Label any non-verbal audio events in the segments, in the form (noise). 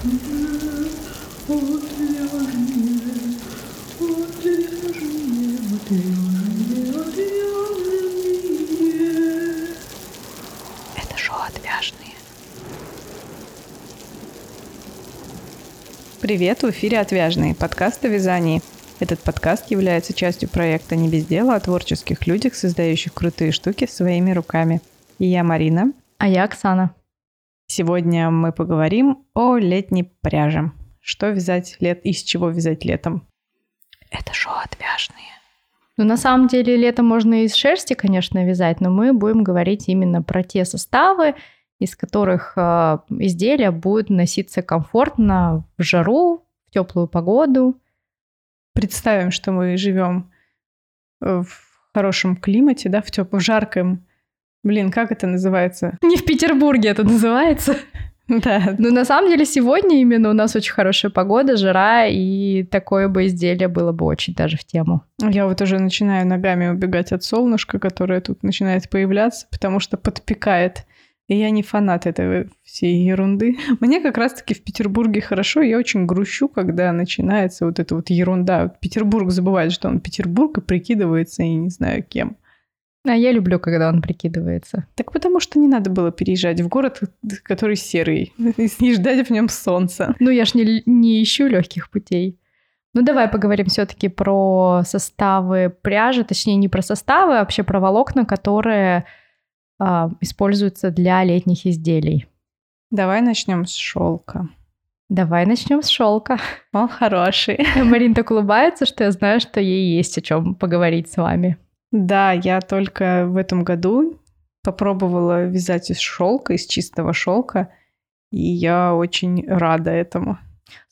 Это шоу «Отвяжные». Привет, в эфире «Отвяжные» подкаст о вязании. Этот подкаст является частью проекта «Не без дела» о творческих людях, создающих крутые штуки своими руками. И я Марина. А я Оксана. Сегодня мы поговорим о летней пряже. Что вязать лет, из чего вязать летом. Это шоу «Отвяжные». Ну, на самом деле, летом можно из шерсти, конечно, вязать, но мы будем говорить именно про те составы, из которых э, изделия будут носиться комфортно в жару, в теплую погоду. Представим, что мы живем в хорошем климате, да, в теплом, жарком. Блин, как это называется? (laughs) Не в Петербурге это называется. Да. Но на самом деле сегодня именно у нас очень хорошая погода, жара, и такое бы изделие было бы очень даже в тему. Я вот уже начинаю ногами убегать от солнышка, которое тут начинает появляться, потому что подпекает. И я не фанат этой всей ерунды. Мне как раз-таки в Петербурге хорошо. Я очень грущу, когда начинается вот эта вот ерунда. Петербург забывает, что он Петербург и прикидывается, и не знаю кем. А я люблю, когда он прикидывается. Так потому что не надо было переезжать в город, который серый, (laughs) и ждать в нем солнца. Ну, я ж не, не ищу легких путей. Ну, давай поговорим все-таки про составы пряжи, точнее, не про составы, а вообще про волокна, которые а, используются для летних изделий. Давай начнем с шелка. Давай начнем с шелка. Он хороший. (laughs) Марин так улыбается, что я знаю, что ей есть о чем поговорить с вами. Да, я только в этом году попробовала вязать из шелка, из чистого шелка, и я очень рада этому.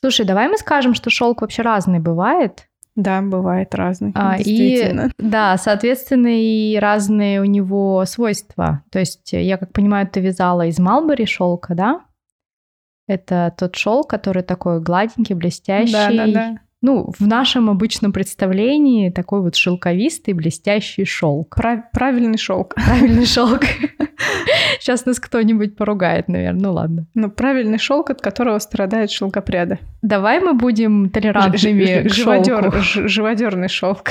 Слушай, давай мы скажем, что шелк вообще разный бывает. Да, бывает разный. А, действительно. И, да, соответственно, и разные у него свойства. То есть, я как понимаю, ты вязала из Малбери шелка, да? Это тот шелк, который такой гладенький, блестящий. Да, да, да ну, в нашем обычном представлении такой вот шелковистый, блестящий шелк. Прав- правильный шелк. Правильный (laughs) шелк. Сейчас нас кто-нибудь поругает, наверное. Ну ладно. Ну, правильный шелк, от которого страдают шелкопряды. Давай мы будем толерантными живодерный шелк.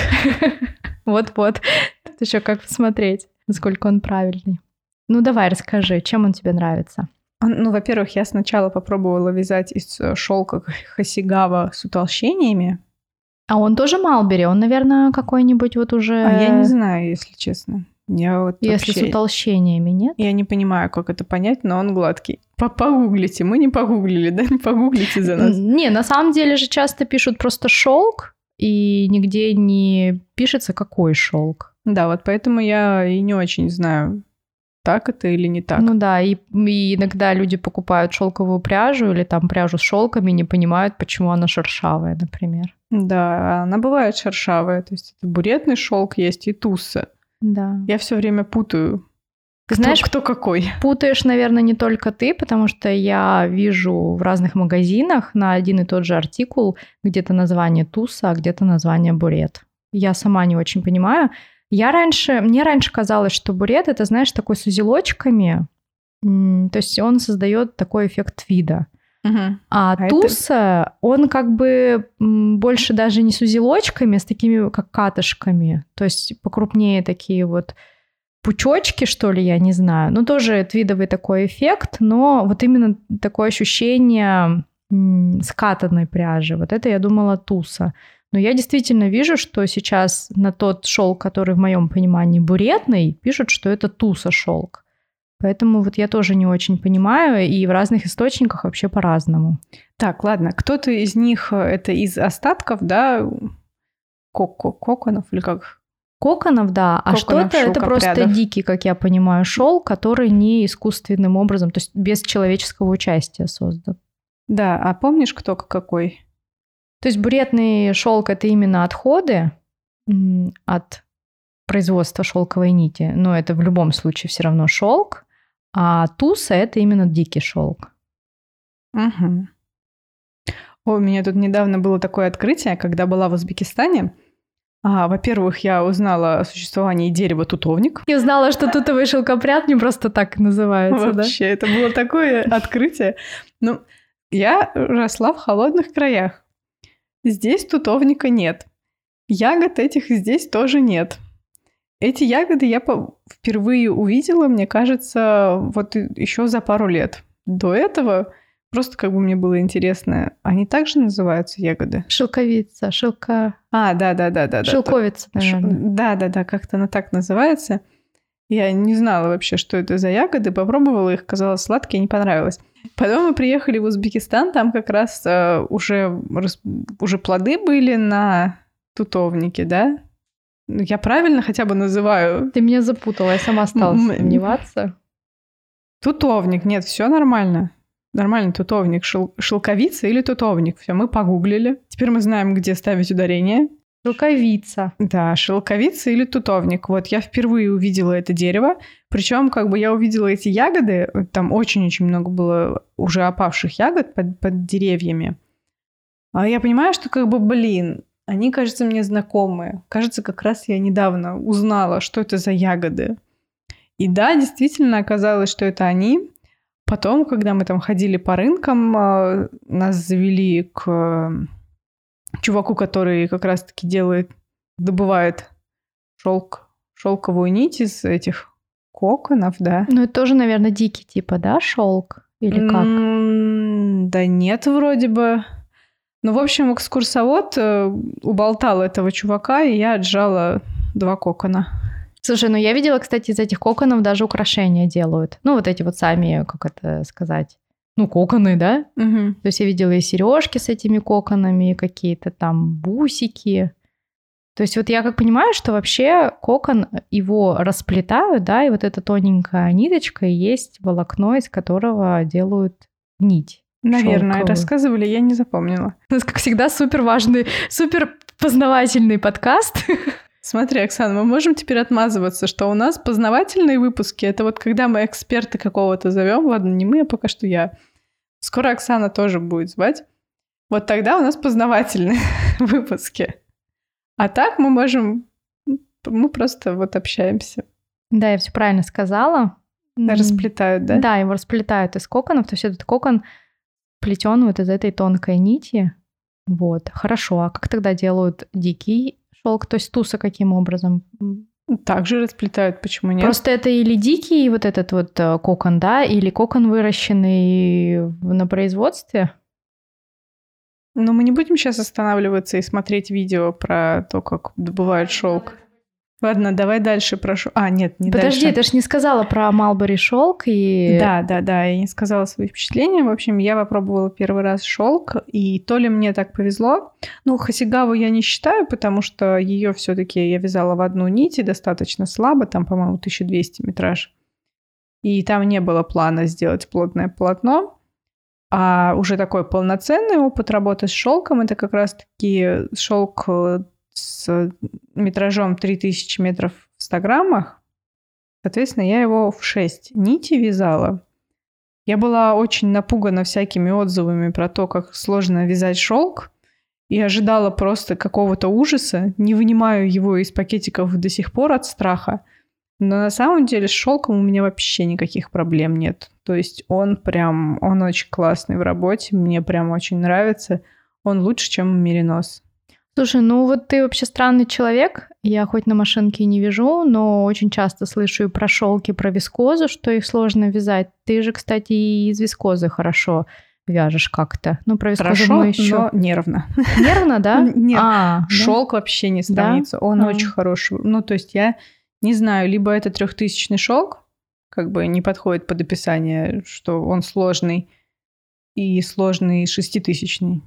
(laughs) Вот-вот. Тут еще как посмотреть, насколько он правильный. Ну, давай, расскажи, чем он тебе нравится? Ну, во-первых, я сначала попробовала вязать из э, шелка хасигава с утолщениями. А он тоже Малбери? Он, наверное, какой-нибудь вот уже... А я не знаю, если честно. Я вот Если вообще... с утолщениями, нет? Я не понимаю, как это понять, но он гладкий. Погуглите, мы не погуглили, да? (laughs) Погуглите за нас. Не, на самом деле же часто пишут просто шелк, и нигде не пишется, какой шелк. Да, вот поэтому я и не очень знаю, так это или не так. Ну да, и, и иногда люди покупают шелковую пряжу или там пряжу с шелками, не понимают, почему она шершавая, например. Да, она бывает шершавая. То есть это буретный шелк есть и туса. Да. Я все время путаю. Кто, Знаешь, кто какой? Путаешь, наверное, не только ты, потому что я вижу в разных магазинах на один и тот же артикул где-то название туса, а где-то название бурет. Я сама не очень понимаю. Я раньше, мне раньше казалось, что бурет это, знаешь, такой с узелочками, то есть он создает такой эффект вида. Угу. А, а туса, это... он как бы больше даже не с узелочками, а с такими как катышками, то есть покрупнее такие вот пучочки, что ли, я не знаю. Ну, тоже твидовый такой эффект, но вот именно такое ощущение скатанной пряжи. Вот это я думала туса. Но я действительно вижу, что сейчас на тот шелк, который в моем понимании буретный, пишут, что это туса шелк. Поэтому вот я тоже не очень понимаю, и в разных источниках вообще по-разному. Так, ладно, кто-то из них это из остатков, да, коко, коконов или как? Коконов, да, а что-то это просто дикий, как я понимаю, шел, который не искусственным образом, то есть без человеческого участия создан. Да, а помнишь, кто какой? То есть буретный шелк это именно отходы от производства шелковой нити, но это в любом случае все равно шелк, а туса это именно дикий шелк. Угу. О, у меня тут недавно было такое открытие, когда была в Узбекистане. А, во-первых, я узнала о существовании дерева тутовник. Я узнала, что тутовый шелкопряд не просто так называется, Вообще, да? это было такое открытие. Ну, Я росла в холодных краях. Здесь тутовника нет. Ягод этих здесь тоже нет. Эти ягоды я впервые увидела, мне кажется, вот еще за пару лет. До этого просто как бы мне было интересно, они также называются ягоды? Шелковица, шелка... А, да-да-да-да. Шелковица, наверное. Да-да-да, как-то она так называется. Я не знала вообще, что это за ягоды, попробовала их, казалось сладкие, не понравилось. Потом мы приехали в Узбекистан, там как раз э, уже, уже плоды были на тутовнике, да? Я правильно хотя бы называю? Ты меня запутала, я сама стала сомневаться. Тутовник, нет, все нормально. Нормальный тутовник, шел, шелковица или тутовник. Все, мы погуглили. Теперь мы знаем, где ставить ударение. Шелковица. Да, шелковица или тутовник. Вот я впервые увидела это дерево. Причем, как бы я увидела эти ягоды, там очень-очень много было уже опавших ягод под, под деревьями. А я понимаю, что как бы, блин, они, кажется, мне знакомые. Кажется, как раз я недавно узнала, что это за ягоды. И да, действительно оказалось, что это они. Потом, когда мы там ходили по рынкам, а, нас завели к чуваку, который как раз-таки делает, добывает шелк, шелковую нить из этих коконов, да. Ну, это тоже, наверное, дикий типа, да, шелк? Или как? М-м, да нет, вроде бы. Ну, в общем, экскурсовод э, уболтал этого чувака, и я отжала два кокона. Слушай, ну я видела, кстати, из этих коконов даже украшения делают. Ну, вот эти вот сами, как это сказать, ну, коконы, да? Угу. То есть я видела и сережки с этими коконами, и какие-то там бусики. То есть вот я как понимаю, что вообще кокон, его расплетают, да, и вот эта тоненькая ниточка есть волокно, из которого делают нить. Наверное, шелковую. рассказывали, я не запомнила. У нас, как всегда, супер важный, супер познавательный подкаст. (laughs) Смотри, Оксана, мы можем теперь отмазываться, что у нас познавательные выпуски. Это вот когда мы эксперта какого-то зовем. Ладно, не мы, а пока что я. Скоро Оксана тоже будет звать. Вот тогда у нас познавательные (laughs) выпуски. А так мы можем... Мы просто вот общаемся. Да, я все правильно сказала. Расплетают, да? Да, его расплетают из коконов. То есть этот кокон плетен вот из этой тонкой нити. Вот, хорошо. А как тогда делают дикий шелк? То есть туса каким образом? Также расплетают, почему нет? Просто это или дикий вот этот вот э, кокон, да, или кокон выращенный на производстве? Но мы не будем сейчас останавливаться и смотреть видео про то, как добывают шелк. Ладно, давай дальше прошу. А, нет, не Подожди, дальше. ты же не сказала про Малбери шелк и... Да, да, да, я не сказала свои впечатления. В общем, я попробовала первый раз шелк, и то ли мне так повезло. Ну, Хасигаву я не считаю, потому что ее все-таки я вязала в одну нить и достаточно слабо, там, по-моему, 1200 метраж. И там не было плана сделать плотное полотно. А уже такой полноценный опыт работы с шелком это как раз-таки шелк э, с метражом 3000 метров в 100 граммах. Соответственно, я его в 6 нити вязала. Я была очень напугана всякими отзывами про то, как сложно вязать шелк. И ожидала просто какого-то ужаса. Не вынимаю его из пакетиков до сих пор от страха. Но на самом деле с шелком у меня вообще никаких проблем нет. То есть он прям, он очень классный в работе, мне прям очень нравится. Он лучше, чем меринос. Слушай, ну вот ты вообще странный человек. Я хоть на машинке не вяжу, но очень часто слышу и про шелки, про вискозу, что их сложно вязать. Ты же, кстати, и из вискозы хорошо вяжешь как-то. Ну, про вискозу Хорошо, мы еще... но нервно. Нервно, да? (laughs) Нет, а, шелк да? вообще не сравнится. Да? Он а. очень хороший. Ну, то есть я не знаю, либо это трехтысячный шелк, как бы не подходит под описание, что он сложный, и сложный шеститысячный.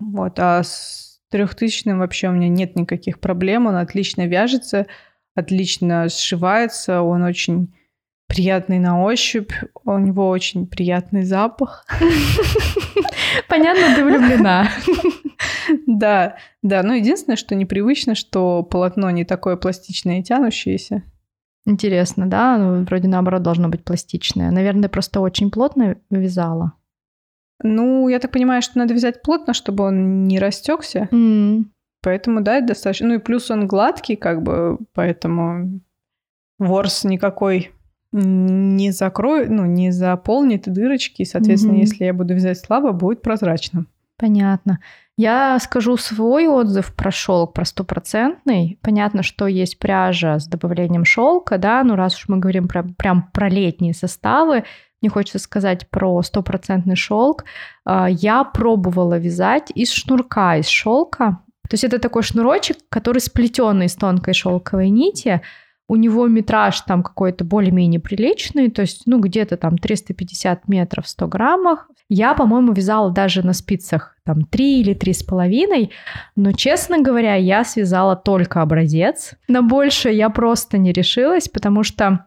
Вот, а с трехтысячным вообще у меня нет никаких проблем. Он отлично вяжется, отлично сшивается, он очень приятный на ощупь, у него очень приятный запах. Понятно, ты влюблена. Да, да. Но единственное, что непривычно, что полотно не такое пластичное и тянущееся. Интересно, да? Ну, вроде наоборот должно быть пластичное. Наверное, просто очень плотно вязала. Ну, я так понимаю, что надо вязать плотно, чтобы он не растекся. Mm. Поэтому, да, это достаточно. Ну и плюс он гладкий, как бы, поэтому ворс никакой не закроет, ну, не заполнит дырочки, и, соответственно, mm-hmm. если я буду вязать слабо, будет прозрачно. Понятно. Я скажу свой отзыв про шелк, про стопроцентный. Понятно, что есть пряжа с добавлением шелка, да, но раз уж мы говорим про, прям про летние составы, мне хочется сказать про стопроцентный шелк. А, я пробовала вязать из шнурка, из шелка. То есть это такой шнурочек, который сплетенный из тонкой шелковой нити, у него метраж там какой-то более-менее приличный, то есть, ну, где-то там 350 метров в 100 граммах. Я, по-моему, вязала даже на спицах там 3 или 3,5, но, честно говоря, я связала только образец. На больше я просто не решилась, потому что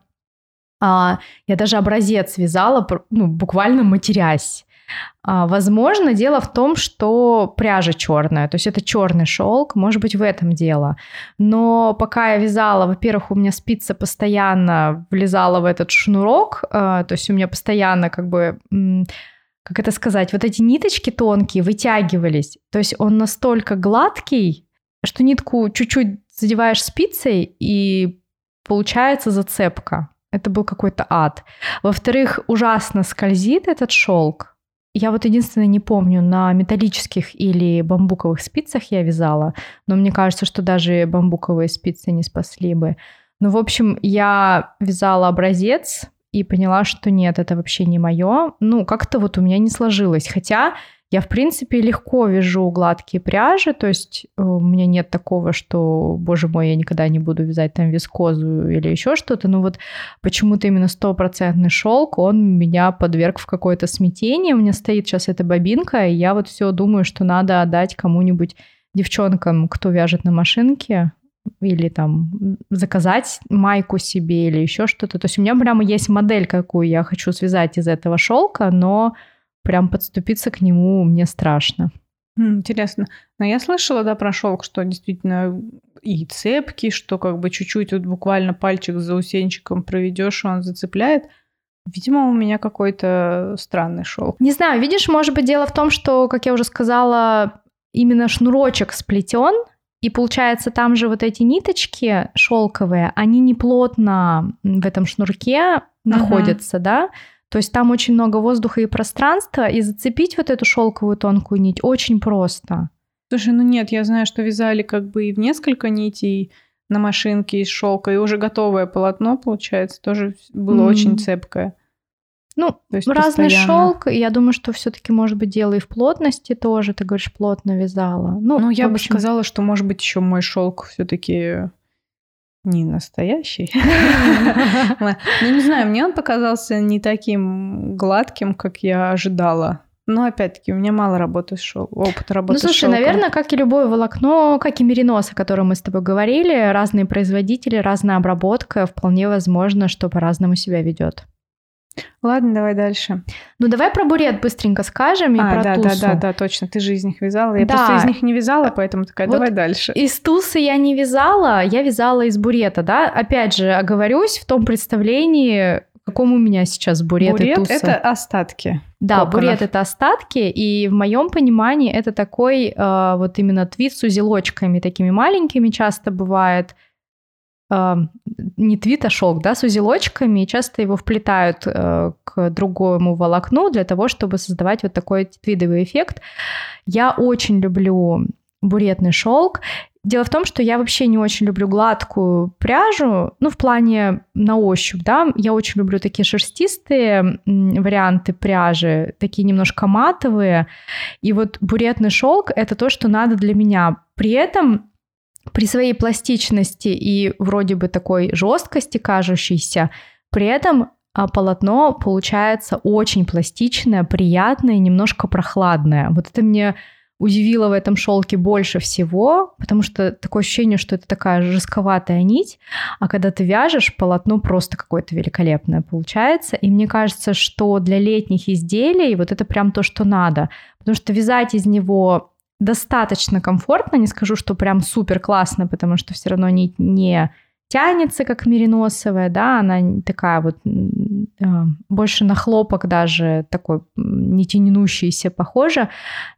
я даже образец вязала, ну, буквально матерясь. А, возможно, дело в том, что пряжа черная, то есть это черный шелк, может быть, в этом дело. Но пока я вязала, во-первых, у меня спица постоянно влезала в этот шнурок, а, то есть у меня постоянно как бы как это сказать, вот эти ниточки тонкие вытягивались. То есть он настолько гладкий, что нитку чуть-чуть задеваешь спицей, и получается зацепка. Это был какой-то ад. Во-вторых, ужасно скользит этот шелк. Я вот единственное не помню, на металлических или бамбуковых спицах я вязала, но мне кажется, что даже бамбуковые спицы не спасли бы. Ну, в общем, я вязала образец и поняла, что нет, это вообще не мое. Ну, как-то вот у меня не сложилось. Хотя я, в принципе, легко вяжу гладкие пряжи, то есть э, у меня нет такого, что, боже мой, я никогда не буду вязать там вискозу или еще что-то, но вот почему-то именно стопроцентный шелк, он меня подверг в какое-то смятение, у меня стоит сейчас эта бобинка, и я вот все думаю, что надо отдать кому-нибудь девчонкам, кто вяжет на машинке, или там заказать майку себе или еще что-то. То есть у меня прямо есть модель, какую я хочу связать из этого шелка, но прям подступиться к нему мне страшно. Интересно. Но я слышала, да, про шелк, что действительно и цепки, что как бы чуть-чуть вот буквально пальчик за усенчиком проведешь, он зацепляет. Видимо, у меня какой-то странный шелк. Не знаю, видишь, может быть, дело в том, что, как я уже сказала, именно шнурочек сплетен, и получается, там же вот эти ниточки шелковые, они не плотно в этом шнурке находятся, uh-huh. да? То есть там очень много воздуха и пространства, и зацепить вот эту шелковую тонкую нить очень просто. Слушай, ну нет, я знаю, что вязали как бы и в несколько нитей на машинке из шелка, и уже готовое полотно, получается, тоже было mm. очень цепкое. Ну, То есть разный шелк, я думаю, что все-таки может быть дело и в плотности тоже. Ты говоришь, плотно вязала. Ну, ну я общем... бы сказала, что может быть еще мой шелк все-таки не настоящий. (laughs) Ну, не знаю, мне он показался не таким гладким, как я ожидала. Но опять-таки, у меня мало работы с шел... опыта работы Ну, слушай, наверное, как и любое волокно, как и меринос, о котором мы с тобой говорили, разные производители, разная обработка, вполне возможно, что по-разному себя ведет. Ладно, давай дальше. Ну, давай про бурет быстренько скажем и а, про да, тусу. Да, да, да, точно. Ты же из них вязала. Я да. просто из них не вязала, поэтому такая, вот давай дальше. Из тусы я не вязала, я вязала из бурета, да. Опять же, оговорюсь в том представлении, каком у меня сейчас бурет, бурет и туса. это остатки. Да, коконов. бурет это остатки, и в моем понимании это такой э, вот именно твит с узелочками, такими маленькими часто бывает – не твит, а шелк, да, с узелочками, и часто его вплетают э, к другому волокну для того, чтобы создавать вот такой твидовый эффект. Я очень люблю буретный шелк. Дело в том, что я вообще не очень люблю гладкую пряжу, ну, в плане на ощупь, да, я очень люблю такие шерстистые варианты пряжи, такие немножко матовые, и вот буретный шелк — это то, что надо для меня. При этом при своей пластичности и вроде бы такой жесткости кажущейся, при этом а, полотно получается очень пластичное, приятное, немножко прохладное. Вот это мне удивило в этом шелке больше всего, потому что такое ощущение, что это такая жестковатая нить, а когда ты вяжешь, полотно просто какое-то великолепное получается. И мне кажется, что для летних изделий вот это прям то, что надо, потому что вязать из него достаточно комфортно, не скажу, что прям супер классно, потому что все равно не, не тянется, как мериносовая, да, она такая вот больше на хлопок даже такой не тянущийся похоже.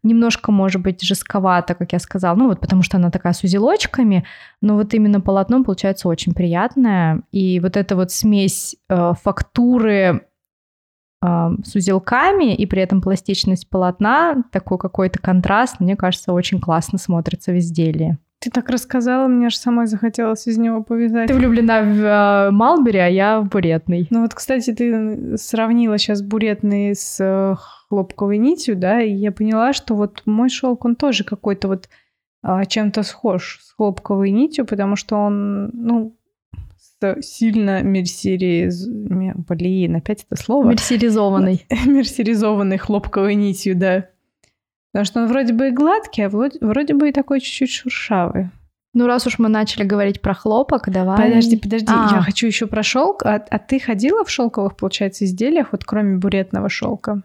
Немножко, может быть, жестковато, как я сказала, ну вот потому что она такая с узелочками, но вот именно полотно получается очень приятное. И вот эта вот смесь э, фактуры э, с узелками и при этом пластичность полотна, такой какой-то контраст, мне кажется, очень классно смотрится в изделии. Ты так рассказала, мне аж самой захотелось из него повязать. Ты влюблена в э, Малбери, а я в буретный. Ну вот, кстати, ты сравнила сейчас буретный с э, хлопковой нитью, да, и я поняла, что вот мой шелк, он тоже какой-то вот э, чем-то схож с хлопковой нитью, потому что он, ну, сильно мерсериз... Блин, опять это слово. Мерсеризованный. (laughs) Мерсеризованный хлопковой нитью, да. Потому что он вроде бы и гладкий, а вроде, вроде бы и такой чуть-чуть шуршавый. Ну, раз уж мы начали говорить про хлопок, давай. Подожди, подожди, а. я хочу еще про шелк. А, а ты ходила в шелковых, получается, изделиях, вот кроме буретного шелка?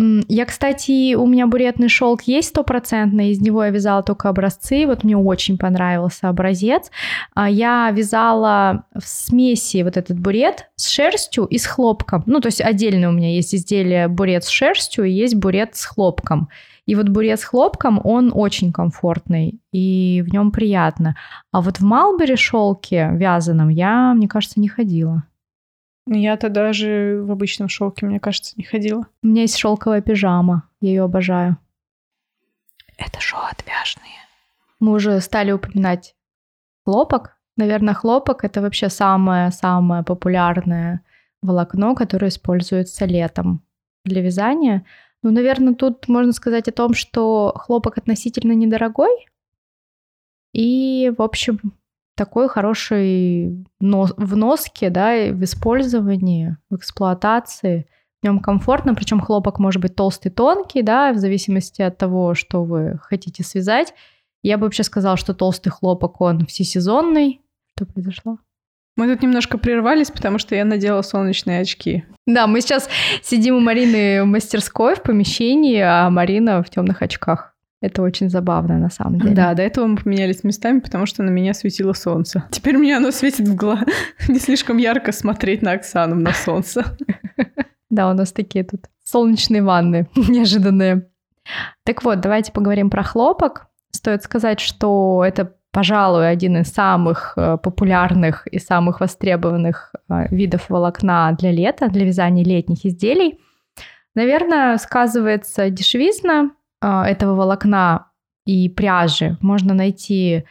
Я, кстати, у меня буретный шелк есть стопроцентный, из него я вязала только образцы, вот мне очень понравился образец. А, я вязала в смеси вот этот бурет с шерстью и с хлопком. Ну, то есть отдельно у меня есть изделие бурет с шерстью и есть бурет с хлопком. И вот бурет с хлопком, он очень комфортный, и в нем приятно. А вот в Малбери шелке вязаном я, мне кажется, не ходила. Я-то даже в обычном шелке, мне кажется, не ходила. У меня есть шелковая пижама. Я ее обожаю. Это шо отвяжные? Мы уже стали упоминать хлопок. Наверное, хлопок это вообще самое-самое популярное волокно, которое используется летом для вязания. Ну, наверное, тут можно сказать о том, что хлопок относительно недорогой. И, в общем, такой хороший нос, в носке, да, и в использовании, в эксплуатации. В нем комфортно, причем хлопок может быть толстый, тонкий, да, в зависимости от того, что вы хотите связать. Я бы вообще сказала, что толстый хлопок, он всесезонный. Что произошло? Мы тут немножко прервались, потому что я надела солнечные очки. Да, мы сейчас сидим у Марины в мастерской в помещении, а Марина в темных очках. Это очень забавно, на самом деле. Да, до этого мы поменялись местами, потому что на меня светило солнце. Теперь мне оно светит в глаз. (laughs) Не слишком ярко смотреть на Оксану на солнце. (laughs) Да, у нас такие тут солнечные ванны (laughs) неожиданные. Так вот, давайте поговорим про хлопок. Стоит сказать, что это, пожалуй, один из самых э, популярных и самых востребованных э, видов волокна для лета, для вязания летних изделий. Наверное, сказывается дешевизна, этого волокна и пряжи можно найти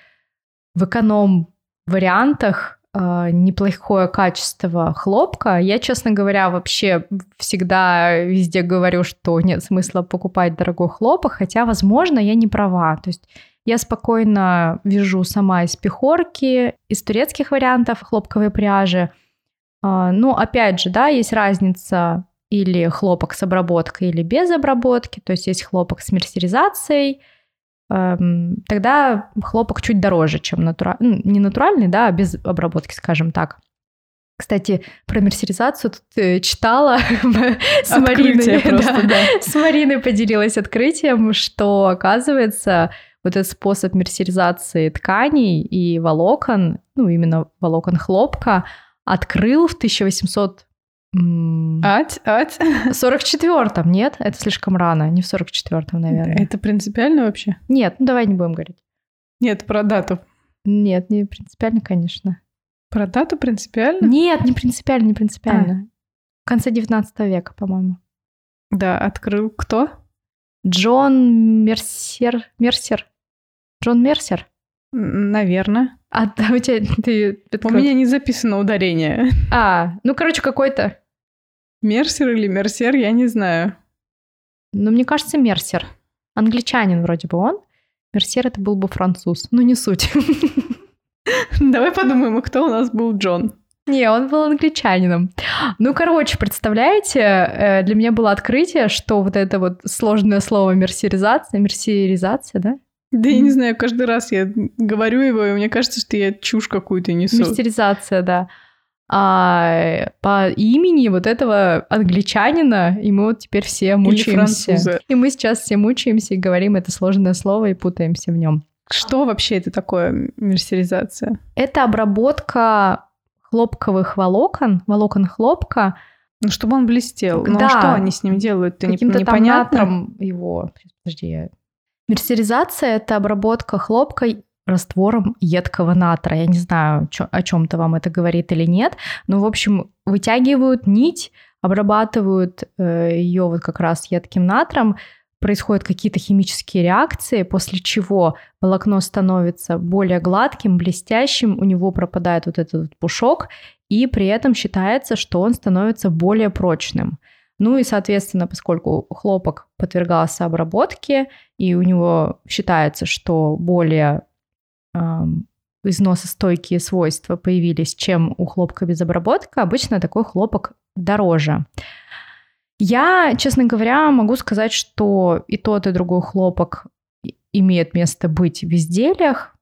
в эконом вариантах э, неплохое качество хлопка. Я, честно говоря, вообще всегда везде говорю, что нет смысла покупать дорогой хлопок, хотя, возможно, я не права. То есть я спокойно вяжу сама из пехорки, из турецких вариантов хлопковой пряжи. Ну, опять же, да, есть разница или хлопок с обработкой, или без обработки, то есть есть хлопок с мерсеризацией, эм, тогда хлопок чуть дороже, чем натуральный, ну, не натуральный, да, а без обработки, скажем так. Кстати, про мерсеризацию тут э, читала (laughs) с Мариной. Просто, да. Да. С Мариной поделилась открытием, что оказывается вот этот способ мерсеризации тканей и волокон, ну именно волокон хлопка, открыл в 1800 Ать, ать. В 44-м, нет? Это слишком рано, не в 44-м, наверное. Это принципиально вообще? Нет, ну давай не будем говорить. Нет, про дату. Нет, не принципиально, конечно. Про дату принципиально? Нет, не принципиально, не принципиально. А. В конце 19 века, по-моему. Да, открыл кто? Джон Мерсер. Мерсер. Джон Мерсер? Наверное. А у тебя (laughs) ты... У меня не записано ударение. (laughs) А, ну, короче, какой-то... Мерсер или Мерсер, я не знаю. Ну, мне кажется, Мерсер. Англичанин вроде бы он. Мерсер это был бы француз. Ну, не суть. (laughs) Давай подумаем, кто у нас был Джон. Не, он был англичанином. Ну, короче, представляете, э, для меня было открытие, что вот это вот сложное слово мерсеризация, мерсеризация, да? Да я не знаю, каждый раз я говорю его, и мне кажется, что я чушь какую-то несу. Мистеризация, да. А по имени вот этого англичанина, и мы вот теперь все мучаемся. И мы сейчас все мучаемся и говорим это сложное слово и путаемся в нем. Что вообще это такое мерсеризация? Это обработка хлопковых волокон, волокон хлопка. Ну, чтобы он блестел. Ну, а Да. что они с ним делают? Это Каким-то там непонятно. натром его... Подожди, я... Мерсеризация — это обработка хлопка раствором едкого натра. Я не знаю, чё- о чем-то вам это говорит или нет. Но, в общем, вытягивают нить, обрабатывают ее вот как раз едким натром, происходят какие-то химические реакции, после чего волокно становится более гладким, блестящим, у него пропадает вот этот пушок, и при этом считается, что он становится более прочным. Ну и, соответственно, поскольку хлопок подвергался обработке, и у него считается, что более эм, износостойкие свойства появились, чем у хлопка без обработки, обычно такой хлопок дороже. Я, честно говоря, могу сказать, что и тот, и другой хлопок имеет место быть в изделиях,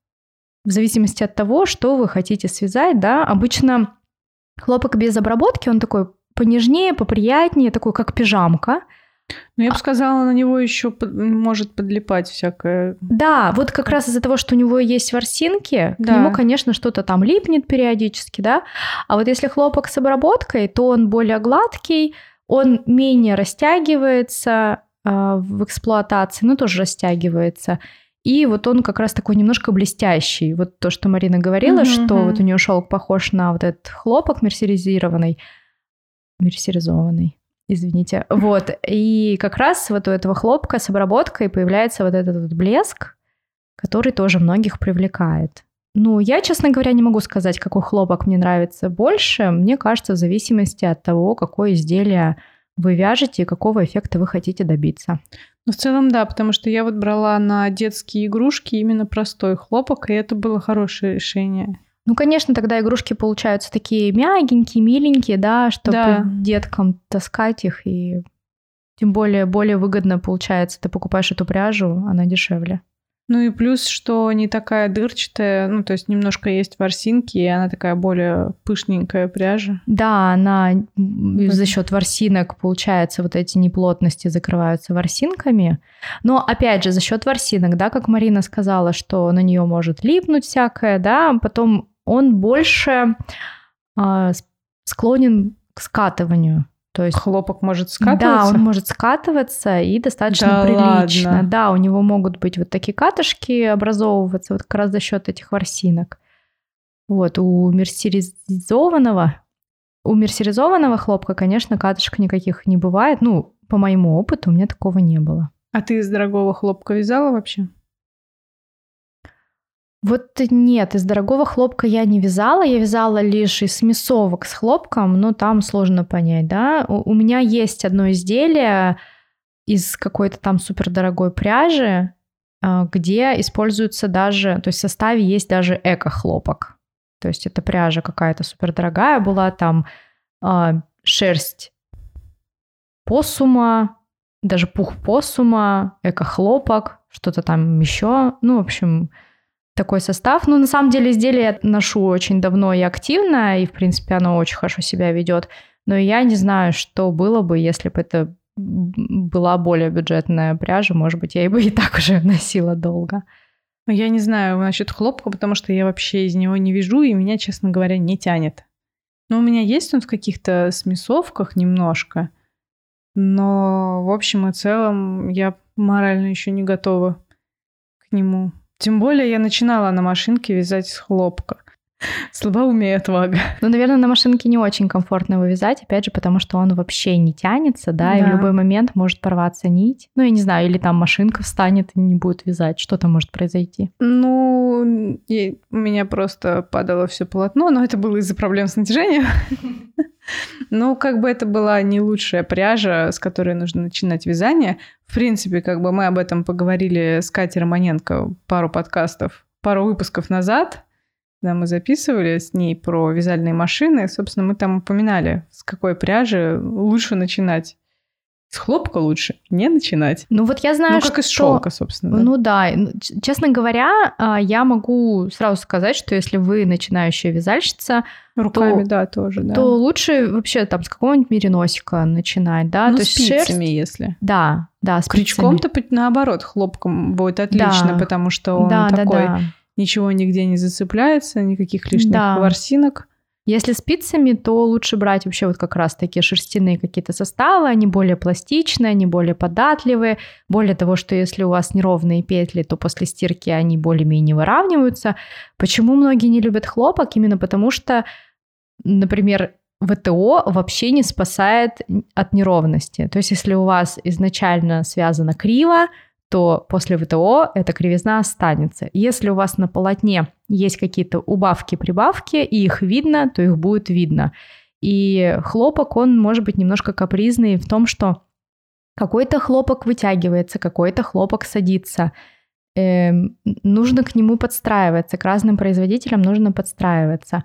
в зависимости от того, что вы хотите связать, да. Обычно хлопок без обработки, он такой понежнее, поприятнее, такой как пижамка. Ну, я бы сказала, на него еще может подлипать всякое. Да, вот как раз из-за того, что у него есть ворсинки, к Да. нему, конечно, что-то там липнет периодически, да. А вот если хлопок с обработкой, то он более гладкий, он менее растягивается а, в эксплуатации, ну тоже растягивается. И вот он как раз такой немножко блестящий. Вот то, что Марина говорила, Мгм, что вот у нее шелк похож на вот этот хлопок мерсеризированный. Мерсеризованный. Извините. Вот. И как раз вот у этого хлопка с обработкой появляется вот этот вот блеск, который тоже многих привлекает. Ну, я, честно говоря, не могу сказать, какой хлопок мне нравится больше. Мне кажется, в зависимости от того, какое изделие вы вяжете и какого эффекта вы хотите добиться. Ну, в целом, да, потому что я вот брала на детские игрушки именно простой хлопок, и это было хорошее решение. Ну, конечно, тогда игрушки получаются такие мягенькие, миленькие, да, чтобы Да. деткам таскать их, и тем более более выгодно получается. Ты покупаешь эту пряжу, она дешевле. Ну и плюс, что не такая дырчатая, ну, то есть немножко есть ворсинки, и она такая более пышненькая пряжа. Да, она м, за счет ворсинок, получается, вот эти неплотности закрываются ворсинками. Но опять же, за счет ворсинок, да, как Марина сказала, что на нее может липнуть всякое, да, потом он больше с- склонен к скатыванию. То есть Хлопок может да, скатываться. он может скатываться и достаточно Да прилично. ладно? Да, у него могут быть вот такие катышки образовываться вот как раз за счет этих ворсинок. Вот, у мерсеризованного, у мерсеризованного хлопка, конечно, катышек никаких не бывает. Ну, по моему опыту, у меня такого не было. А ты из дорогого хлопка вязала вообще? Вот нет, из дорогого хлопка я не вязала, я вязала лишь из смесовок с хлопком, но там сложно понять, да. У, у меня есть одно изделие из какой-то там супердорогой пряжи, а, где используется даже, то есть в составе есть даже эко-хлопок. То есть это пряжа какая-то супердорогая была, там а, шерсть посума, даже пух посума, эко-хлопок, что-то там еще. Ну, в общем, такой состав. Ну, на самом деле, изделие я ношу очень давно и активно, и, в принципе, оно очень хорошо себя ведет. Но я не знаю, что было бы, если бы это была более бюджетная пряжа. Может быть, я и бы и так уже носила долго. Ну, Я не знаю насчет хлопка, потому что я вообще из него не вяжу, и меня, честно говоря, не тянет. Ну, у меня есть он в каких-то смесовках немножко, но в общем и целом я морально еще не готова к нему. Тем более я начинала на машинке вязать из хлопка. Слабоумие отвага. Ну, наверное, на машинке не очень комфортно его вязать, опять же, потому что он вообще не тянется, да, и в Да. любой момент может порваться нить. Ну, я не знаю, или там машинка встанет и не будет вязать, что-то может произойти. Ну, и у меня просто падало все полотно, но это было из-за проблем с натяжением. Ну, как бы это была не лучшая пряжа, с которой нужно начинать вязание. В принципе, как бы мы об этом поговорили с Катей Романенко пару подкастов, пару выпусков назад, когда мы записывали с ней про вязальные машины. Собственно, мы там упоминали, с какой пряжи лучше начинать. С хлопка лучше не начинать. Ну, вот я знаю, Ну, как что... из шелка, собственно. да. Ну да, честно говоря, а, я могу сразу сказать, что если вы начинающая вязальщица, Руками, то- да, тоже, да. то лучше вообще там с какого-нибудь мериносика начинать, да, ну, то есть спицами, шерсть. если. Да, да, с Крючком-то наоборот хлопком будет отлично, Да. потому что он да, да, такой да. ничего нигде не зацепляется, никаких лишних Да. ворсинок. Если спицами, то лучше брать вообще вот как раз такие шерстяные какие-то составы, они более пластичные, они более податливые. Более того, что если у вас неровные петли, то после стирки они более-менее выравниваются. Почему многие не любят хлопок? Именно потому что, например, ВТО вообще не спасает от неровности. То есть если у вас изначально связано криво, то после ВТО эта кривизна останется. Если у вас на полотне есть какие-то убавки-прибавки, и их видно, то их будет видно. И хлопок, он может быть немножко капризный в том, что какой-то хлопок вытягивается, какой-то хлопок садится. Эм, нужно к нему подстраиваться, к разным производителям нужно подстраиваться.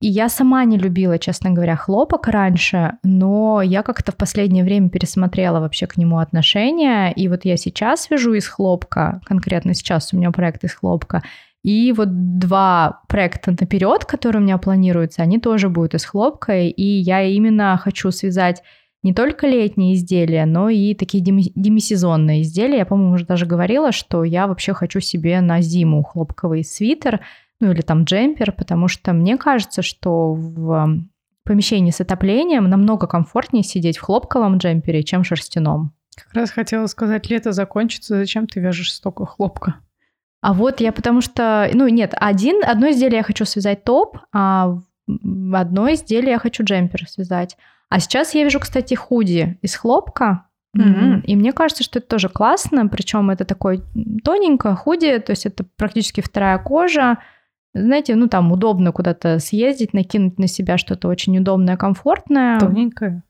И я сама не любила, честно говоря, хлопок раньше, но я как-то в последнее время пересмотрела вообще к нему отношения. И вот я сейчас вяжу из хлопка, конкретно сейчас у меня проект из хлопка, и вот два проекта наперед, которые у меня планируются, они тоже будут из хлопка, и я именно хочу связать не только летние изделия, но и такие демисезонные изделия. Я, по-моему, уже даже говорила, что я вообще хочу себе на зиму хлопковый свитер – ну или там джемпер, потому что мне кажется, что в помещении с отоплением намного комфортнее сидеть в хлопковом джемпере, чем шерстяном. Как раз хотела сказать, лето закончится, зачем ты вяжешь столько хлопка? А вот я потому что, ну нет, один, одно изделие я хочу связать топ, а одно изделие я хочу джемпер связать. А сейчас я вяжу, кстати, худи из хлопка, Mm-hmm. И мне кажется, что это тоже классно, причем это такой тоненькое худи, то есть это практически вторая кожа, знаете, ну там удобно куда-то съездить, накинуть на себя что-то очень удобное, комфортное. Тоненькое.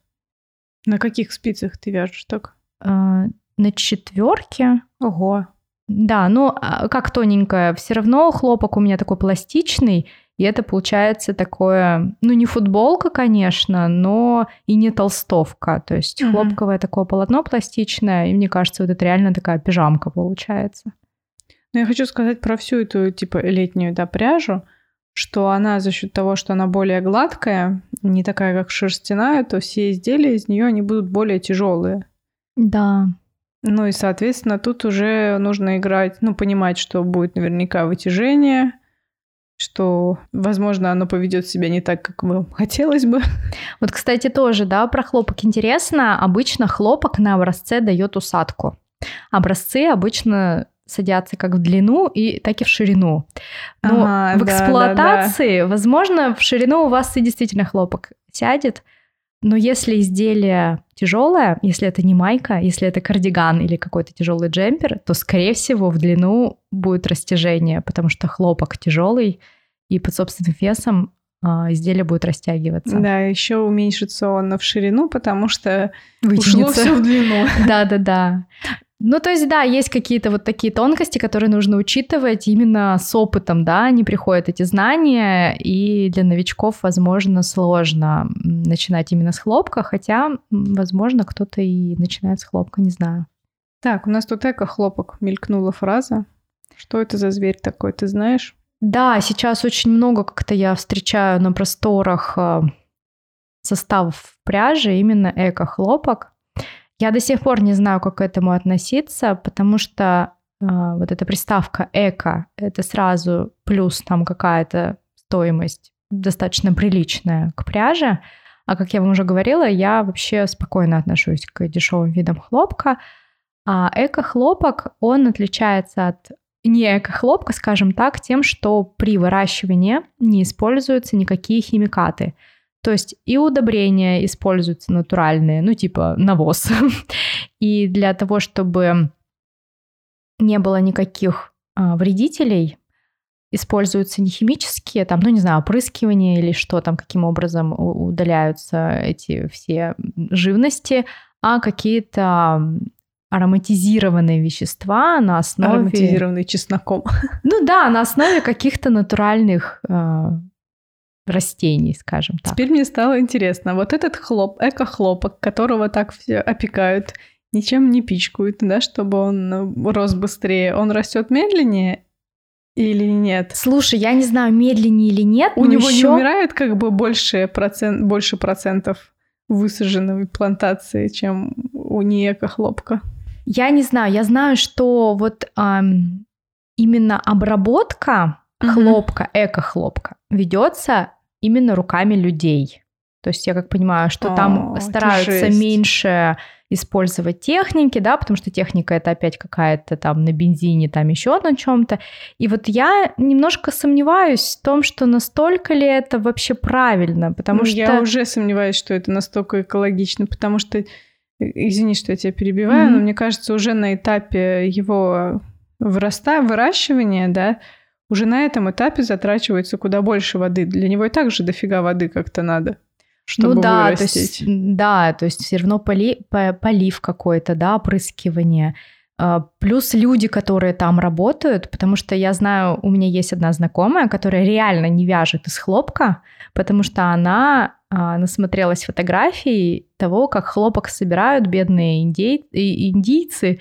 На каких спицах ты вяжешь так? А, на четверке. Ого. Да, ну а как тоненькое, все равно хлопок у меня такой пластичный, и это получается такое, ну не футболка, конечно, но и не толстовка. То есть mm-hmm. хлопковое такое полотно пластичное, и мне кажется, вот это реально такая пижамка получается. Но я хочу сказать про всю эту, типа, летнюю, да, пряжу, что она за счет того, что она более гладкая, не такая, как шерстяная, то все изделия из нее они будут более тяжелые. Да. Ну и, соответственно, тут уже нужно играть, ну, понимать, что будет наверняка вытяжение, что, возможно, оно поведет себя не так, как бы (laughs) хотелось бы. Вот, кстати, тоже, да, про хлопок интересно. Обычно хлопок на образце дает усадку. Образцы обычно садятся как в длину и так и в ширину. Но ага, в эксплуатации, да, да, да. возможно, в ширину у вас и действительно хлопок сядет, но если изделие тяжелое, если это не майка, если это кардиган или какой-то тяжелый джемпер, то, скорее всего, в длину будет растяжение, потому что хлопок тяжелый, и под собственным весом а, изделие будет растягиваться. Да, еще уменьшится он в ширину, потому что Вытянется. ушло все в длину. (laughs) Да-да-да. Ну, то есть, да, есть какие-то вот такие тонкости, которые нужно учитывать именно с опытом, да, они приходят эти знания, и для новичков, возможно, сложно начинать именно с хлопка, хотя, возможно, кто-то и начинает с хлопка, не знаю. Так, у нас тут эко-хлопок мелькнула фраза. Что это за зверь такой, ты знаешь? Да, сейчас очень много как-то я встречаю на просторах э, составов пряжи именно эко-хлопок. Я до сих пор не знаю, как к этому относиться, потому что э, вот эта приставка эко это сразу плюс там какая-то стоимость достаточно приличная к пряже. А как я вам уже говорила, я вообще спокойно отношусь к дешевым видам хлопка. А эко-хлопок, он отличается от не эко-хлопка, скажем так, тем, что при выращивании не используются никакие химикаты. То есть и удобрения используются натуральные, ну типа навоз. (laughs) И для того, чтобы не было никаких а, вредителей, используются не химические, там, ну не знаю, опрыскивание или что там, каким образом удаляются эти все живности, а какие-то ароматизированные вещества на основе... Ароматизированные чесноком. (laughs) Ну да, на основе каких-то натуральных а, растений, скажем так. Теперь мне стало интересно. Вот этот хлоп, эко-хлопок, которого так все опекают, ничем не пичкают, да, чтобы он э, рос быстрее, он растет медленнее или нет? Слушай, я не знаю, медленнее или нет. У него еще... не умирает как бы больше, процент, больше процентов высаженной плантации, чем у неэко-хлопка? Я не знаю. Я знаю, что вот эм, именно обработка хлопка, эко-хлопка, ведется именно руками людей. То есть я как понимаю, что О, там стараются жесть. меньше использовать техники, да, потому что техника это опять какая-то там на бензине, там еще на чем-то. И вот я немножко сомневаюсь в том, что настолько ли это вообще правильно, потому Ну, что... Я уже сомневаюсь, что это настолько экологично, потому что, э, извини, что я тебя перебиваю, Мгм. но мне кажется, уже на этапе его выраста... выращивания, да, уже на этом этапе затрачивается куда больше воды. Для него и так же дофига воды как-то надо, чтобы ну да, то вырастить. есть, да, то есть все равно поли, по- полив какой-то, да, опрыскивание. А, Плюс люди, которые там работают, потому что я знаю, у меня есть одна знакомая, которая реально не вяжет из хлопка, потому что она а, насмотрелась фотографий того, как хлопок собирают бедные индей- индийцы,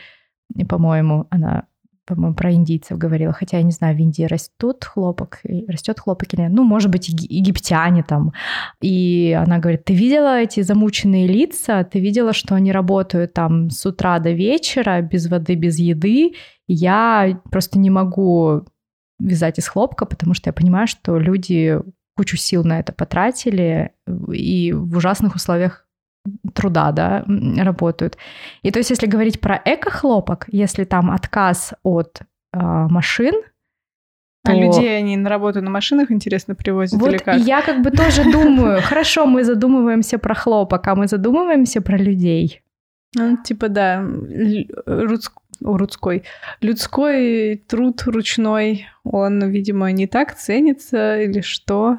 по-моему, она по-моему, про индийцев говорила, хотя я не знаю, в Индии растут хлопок, растет хлопок или нет. Ну, может быть, еги- египтяне там. И она говорит, ты видела эти замученные лица? Ты видела, что они работают там с утра до вечера, без воды, без еды? Я просто не могу вязать из хлопка, потому что я понимаю, что люди кучу сил на это потратили и в ужасных условиях труда, да, работают. И то есть, если говорить про эко-хлопок, если там отказ от а, машин, А то- людей они на работу на машинах, интересно, привозят вот или как? я как бы тоже (laughs) думаю, хорошо, мы задумываемся про хлопок, а мы задумываемся про людей. Ну, типа, да, рудской. Людской труд ручной, он, видимо, не так ценится или что?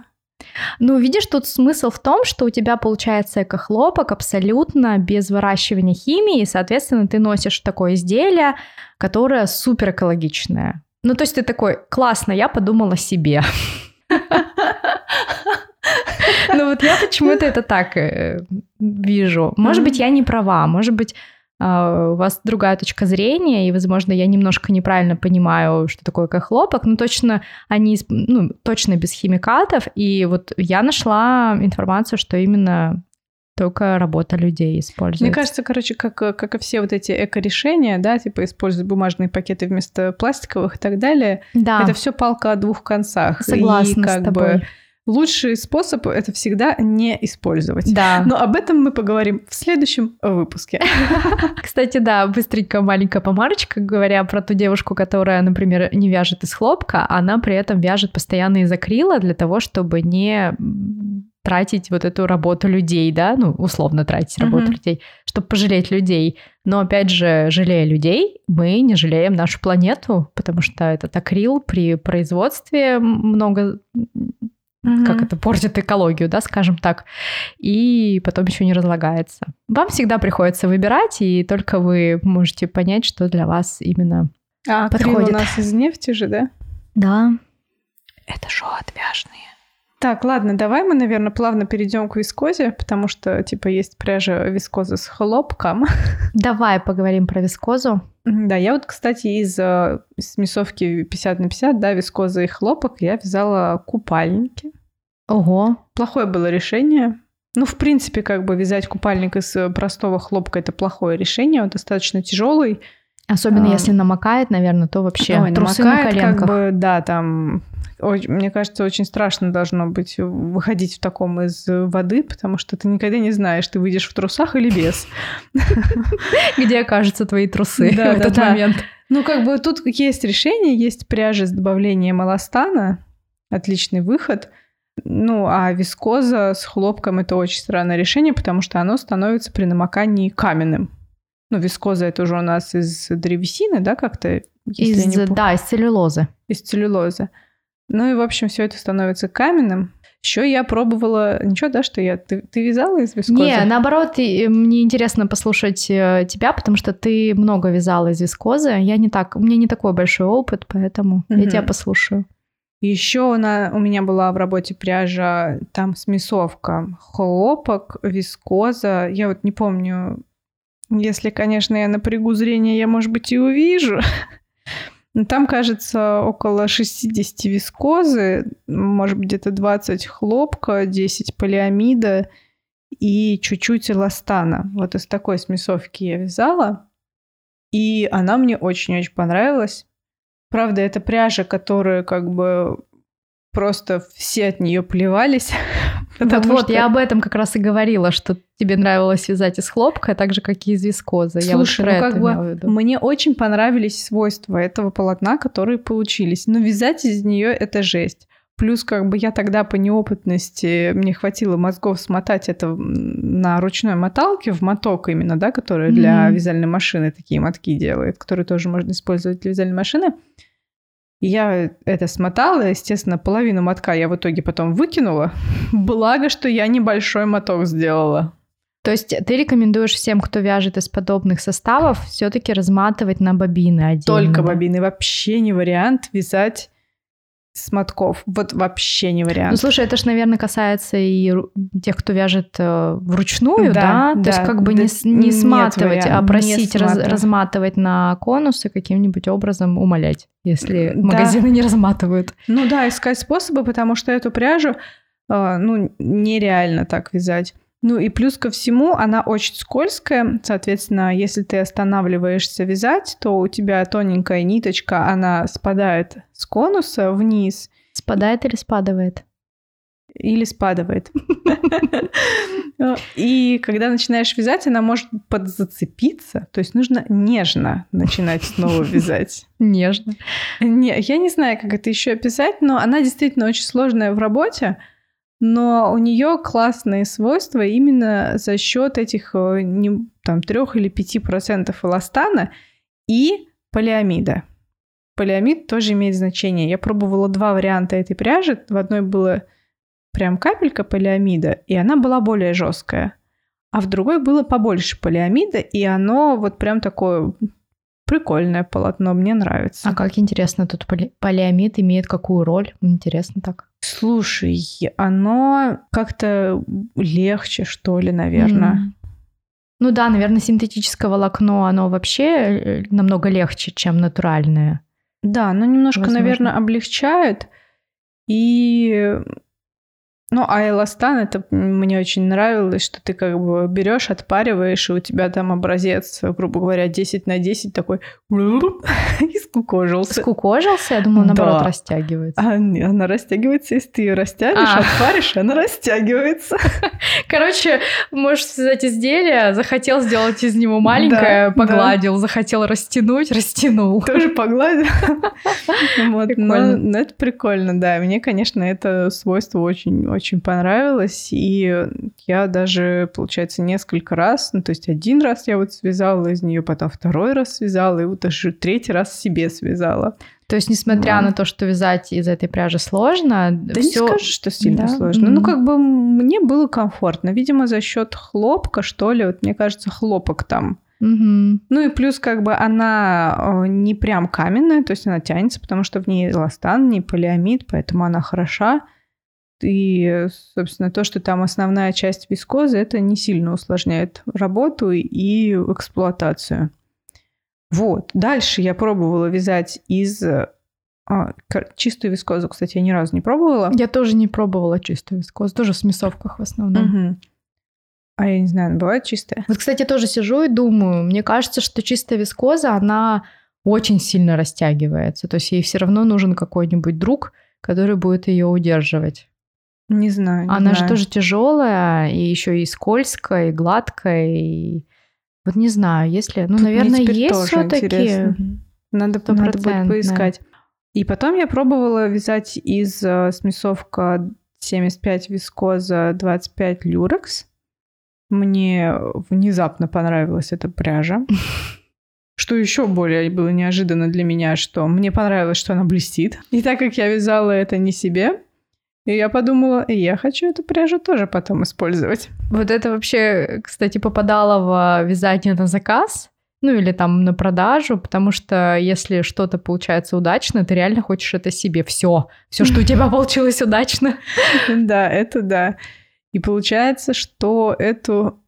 Ну, видишь, тут смысл в том, что у тебя получается эко-хлопок абсолютно без выращивания химии, и, соответственно, ты носишь такое изделие, которое супер экологичное. Ну, то есть ты такой, классно, я подумала о себе. Ну вот я почему-то это так э, вижу. Может быть, я не права, может быть, у вас другая точка зрения, и, возможно, я немножко неправильно понимаю, что такое хлопок, но точно они, ну, точно без химикатов, и вот я нашла информацию, что именно только работа людей используется. Мне кажется, короче, как, как и все вот эти эко-решения, да, типа использовать бумажные пакеты вместо пластиковых и так далее, да, это все палка о двух концах. согласна и как с тобой. бы лучший способ это всегда не использовать. Да. Но об этом мы поговорим в следующем выпуске. (laughs) Кстати, да, быстренько маленькая помарочка, говоря про ту девушку, которая, например, не вяжет из хлопка, она при этом вяжет постоянно из акрила для того, чтобы не тратить вот эту работу людей, да, ну, условно тратить работу Мгм. людей, чтобы пожалеть людей. Но, опять же, жалея людей, мы не жалеем нашу планету, потому что этот акрил при производстве много как это портит экологию, да, скажем так, и потом еще не разлагается. Вам всегда приходится выбирать, и только вы можете понять, что для вас именно. А акрил у подходит. нас из нефти же, да? Да. Это шо отвяжные. Так, ладно, давай мы, наверное, плавно перейдем к вискозе, потому что, типа, есть пряжа вискоза с хлопком. (laughs) Давай поговорим про вискозу. Да, я вот, кстати, из э, смесовки 50 на 50, да, вискоза и хлопок, я вязала купальники. Ого. Плохое было решение. Ну, в принципе, как бы вязать купальник из э, простого хлопка это плохое решение, он достаточно тяжелый. Особенно А. если намокает, наверное, то вообще Ой, трусы намокает, на коленках. Как бы, да, там, ой- мне кажется, очень страшно должно быть выходить в таком из воды, потому что ты никогда не знаешь, ты выйдешь в трусах или без. Где окажутся твои трусы в этот момент? Ну, как бы тут есть решение, есть пряжа с добавлением эластана, отличный выход. Ну, а вискоза с хлопком это очень странное решение, потому что оно становится при намокании каменным. Ну, вискоза это уже у нас из древесины, да, как-то? я Из, не да, из целлюлозы. из целлюлозы. Ну и, в общем, все это становится каменным. Еще я пробовала... Ничего, да, что я... Ты, ты вязала из вискозы? Не, наоборот, мне интересно послушать э, тебя, потому что ты много вязала из вискозы. Я не так, у меня не такой большой опыт, поэтому я Мгм. тебя послушаю. Еще она, у меня была в работе пряжа, там смесовка, хлопок, вискоза. Я вот не помню, если, конечно, я напрягу зрение, я, может быть, и увижу. (laughs) Но там, кажется, около 60 вискозы, может быть, где-то 20 хлопка, 10 полиамида и чуть-чуть эластана. Вот из такой смесовки я вязала. И она мне очень-очень понравилась. Правда, это пряжа, которая как бы просто все от нее плевались. (laughs) Вот, вот, я об этом как раз и говорила, что тебе нравилось вязать из хлопка, так же, как и из вискозы. Слушай, я вот ну как бы мне очень понравились свойства этого полотна, которые получились. Но вязать из нее это жесть. Плюс, как бы я тогда по неопытности, мне хватило мозгов смотать это на ручной моталке, в моток именно, да, который mm-hmm. для вязальной машины такие мотки делает, которые тоже можно использовать для вязальной машины. Я это смотала, естественно, половину мотка я в итоге потом выкинула. (laughs) Благо, что я небольшой моток сделала. То есть ты рекомендуешь всем, кто вяжет из подобных составов, все-таки разматывать на бобины отдельно? Только бобины. Вообще не вариант вязать с мотков. Вот вообще не вариант. Ну, слушай, это ж, наверное, касается и тех, кто вяжет э, вручную, да? да? То да, есть как бы да, не, не сматывать, а просить раз, разматывать на конусы каким-нибудь образом, умолять, если да. магазины не разматывают. Ну да, искать способы, потому что эту пряжу, э, ну, нереально так вязать. Ну и плюс ко всему, она очень скользкая. Соответственно, если ты останавливаешься вязать, то у тебя тоненькая ниточка, она спадает с конуса вниз. Спадает или спадывает? Или спадывает. И когда начинаешь вязать, она может подзацепиться. То есть нужно нежно начинать снова вязать. Нежно. Не, я не знаю, как это еще описать, но она действительно очень сложная в работе но у нее классные свойства именно за счет этих э, не, там, 3 или 5 процентов эластана и полиамида. Полиамид тоже имеет значение. Я пробовала два варианта этой пряжи. В одной было прям капелька полиамида, и она была более жесткая. А в другой было побольше полиамида, и оно вот прям такое прикольное полотно, мне нравится. А как интересно, тут поли- полиамид имеет какую роль? Интересно так. Слушай, оно как-то легче, что ли, наверное. Mm. Ну да, наверное, синтетическое волокно, оно вообще э, намного легче, чем натуральное. Да, но немножко, Возможно. наверное, облегчает. И ну, а эластан, это мне очень нравилось, что ты как бы берешь, отпариваешь, и у тебя там образец, грубо говоря, 10 на 10 такой (laughs) и скукожился. Скукожился? Я думала, наоборот, да. растягивается. А, она растягивается, если ты ее растянешь, а. отпаришь, она растягивается. (laughs) Короче, можешь связать изделие, захотел сделать из него маленькое, да, погладил, да. захотел растянуть, растянул. (laughs) Тоже погладил. Вот, но, но это прикольно, да. Мне, конечно, это свойство очень очень понравилось, и я даже, получается, несколько раз, ну, то есть один раз я вот связала из нее, потом второй раз связала, и вот даже третий раз себе связала. То есть, несмотря да. на то, что вязать из этой пряжи сложно, да всё... не скажешь, что сильно да? сложно. Mm-hmm. Ну, как бы мне было комфортно. Видимо, за счет хлопка, что ли, вот мне кажется, хлопок там. Mm-hmm. Ну и плюс как бы она не прям каменная, то есть она тянется, потому что в ней эластан, не полиамид, поэтому она хороша. И, собственно, то, что там основная часть вискозы, это не сильно усложняет работу и эксплуатацию. Вот. Дальше я пробовала вязать из... А, чистую вискозу, кстати, я ни разу не пробовала. Я тоже не пробовала чистую вискозу, тоже в смесовках в основном. Угу. А я не знаю, бывает чистая? Вот, кстати, тоже сижу и думаю, мне кажется, что чистая вискоза, она очень сильно растягивается. То есть ей все равно нужен какой-нибудь друг, который будет ее удерживать. Не знаю. Не Она знаю. же тоже тяжелая, и еще и скользкая, и гладкая, и вот не знаю, если, ну, Тут наверное, есть все-таки. Надо, надо будет поискать. И потом я пробовала вязать из uh, смесовка 75 вискоза 25 люрекс. Мне внезапно понравилась эта пряжа. (laughs) Что еще более было неожиданно для меня, что мне понравилось, что она блестит. И так как я вязала это не себе, и я подумала, я хочу эту пряжу тоже потом использовать. Вот это вообще, кстати, попадало в вязание на заказ, ну или там на продажу, потому что если что-то получается удачно, ты реально хочешь это себе. Все, все, что у тебя (laughs) получилось удачно. Да, это да. И получается, что эту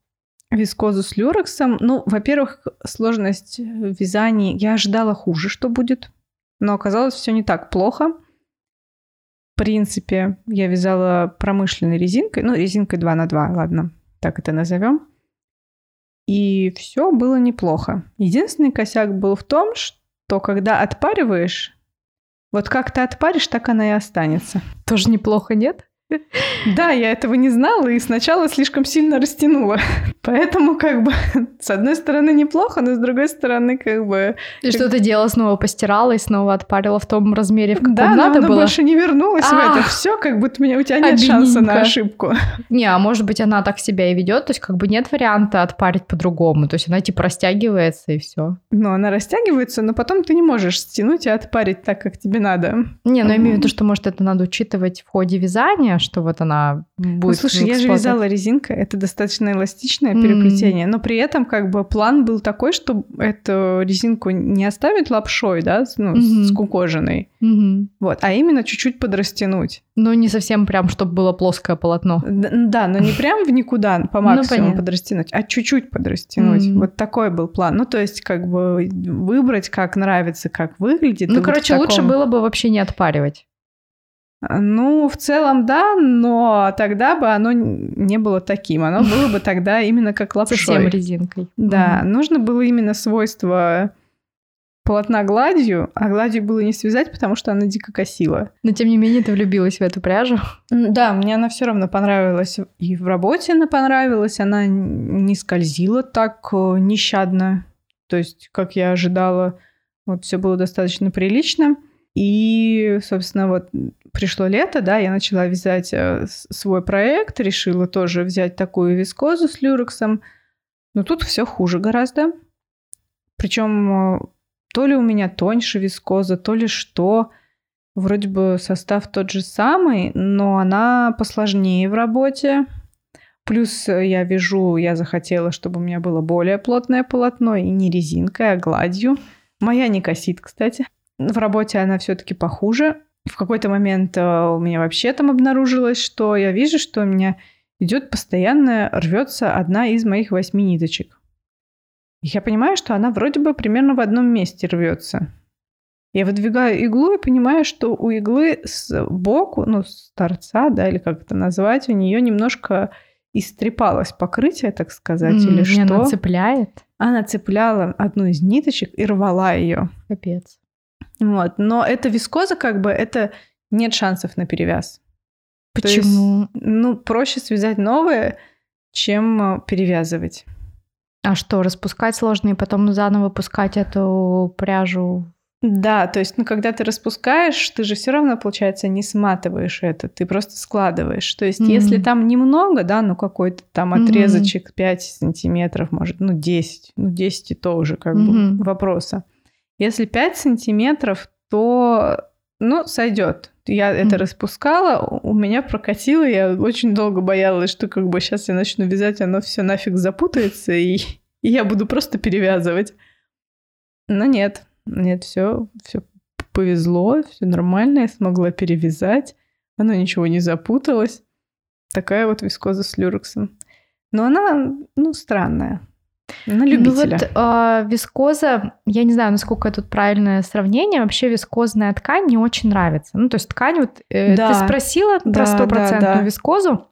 вискозу с люрексом, ну, во-первых, сложность вязания, я ожидала хуже, что будет, но оказалось все не так плохо принципе, я вязала промышленной резинкой, ну, резинкой 2 на 2, ладно, так это назовем. И все было неплохо. Единственный косяк был в том, что когда отпариваешь, Вот как ты отпаришь, так она и останется. Тоже неплохо, нет? Да, я этого не знала и сначала слишком сильно растянула. (laughs) Поэтому как бы с одной стороны неплохо, но с другой стороны как бы... И что ты делала? Снова постирала и снова отпарила в том размере, в каком да, надо но она было? больше не вернулась в это все, как будто у меня у тебя нет шанса на ошибку. Не, а может быть она так себя и ведет, то есть как бы нет варианта отпарить по-другому, то есть она типа растягивается и все. Но она растягивается, но потом ты не можешь стянуть и отпарить так, как тебе надо. Не, ну я имею в виду, что может это надо учитывать в ходе вязания, что вот она будет. Ну, слушай, я же вязала резинкой, это достаточно эластичное переплетение, но при этом как бы план был такой, что эту резинку не оставить лапшой, да, ну, Мгм. скукоженной, Мгм. вот, а именно чуть-чуть подрастянуть. Ну не совсем прям, чтобы было плоское полотно. Д- Да, но не прям в никуда по максимуму Ну, подрастянуть, а чуть-чуть подрастянуть. Мгм. Вот такой был план. Ну, то есть, как бы выбрать, как нравится, как выглядит. Ну, вот короче, лучше таком- было бы вообще не отпаривать. Ну, в целом, да, но тогда бы оно не было таким. Оно было бы тогда именно как лапшой. Совсем резинкой. Да, Мгм. нужно было именно свойство полотна гладью, а гладью было не связать, потому что она дико косила. Но тем не менее ты влюбилась в эту пряжу. Да, мне она все равно понравилась. И в работе она понравилась. Она не скользила так э, нещадно. То есть, как я ожидала, вот все было достаточно прилично. И, собственно, вот пришло лето, да, я начала вязать э, свой проект, решила тоже взять такую вискозу с люрексом. Но тут все хуже гораздо. Причем то ли у меня тоньше вискоза, то ли что. Вроде бы состав тот же самый, но она посложнее в работе. Плюс э, я вяжу, я захотела, чтобы у меня было более плотное полотно, и не резинкой, а гладью. Моя не косит, кстати. В работе она все-таки похуже. В какой-то момент э, у меня вообще там обнаружилось, что я вижу, что у меня идет постоянно рвется одна из моих восьми ниточек. И я понимаю, что она вроде бы примерно в одном месте рвется. Я выдвигаю иглу и понимаю, что у иглы сбоку, ну, с торца, да, или как это назвать, у нее немножко истрепалось покрытие, так сказать, или М, и что. Она цепляет. Она цепляла одну из ниточек и рвала ее. Капец. Вот. Но эта вискоза, как бы, это нет шансов на перевяз. То есть, Почему? ну, проще связать новое, чем э, перевязывать. А что, распускать сложно и потом заново пускать эту пряжу? Да, то есть, ну, когда ты распускаешь, ты же все равно, получается, не сматываешь это, ты просто складываешь. То есть, Мгм. если там немного, да, ну, какой-то там отрезочек 5 сантиметров, может, ну, 10, ну, 10 и то уже как Мгм. бы вопроса. Если 5 сантиметров, то, ну, сойдет. Я это Мгм. распускала, у меня прокатило, я очень долго боялась, что как бы сейчас я начну вязать, оно все нафиг запутается, и, и я буду просто перевязывать. Но нет, нет, все, все повезло, все нормально, я смогла перевязать, оно ничего не запуталось. Такая вот вискоза с люрексом. Но она, ну, странная. На любителя. Ну вот а, вискоза, я не знаю, насколько тут правильное сравнение, вообще вискозная ткань мне очень нравится. Ну, то есть ткань, вот э, Да. ты спросила Да, про да, стопроцентную да. вискозу.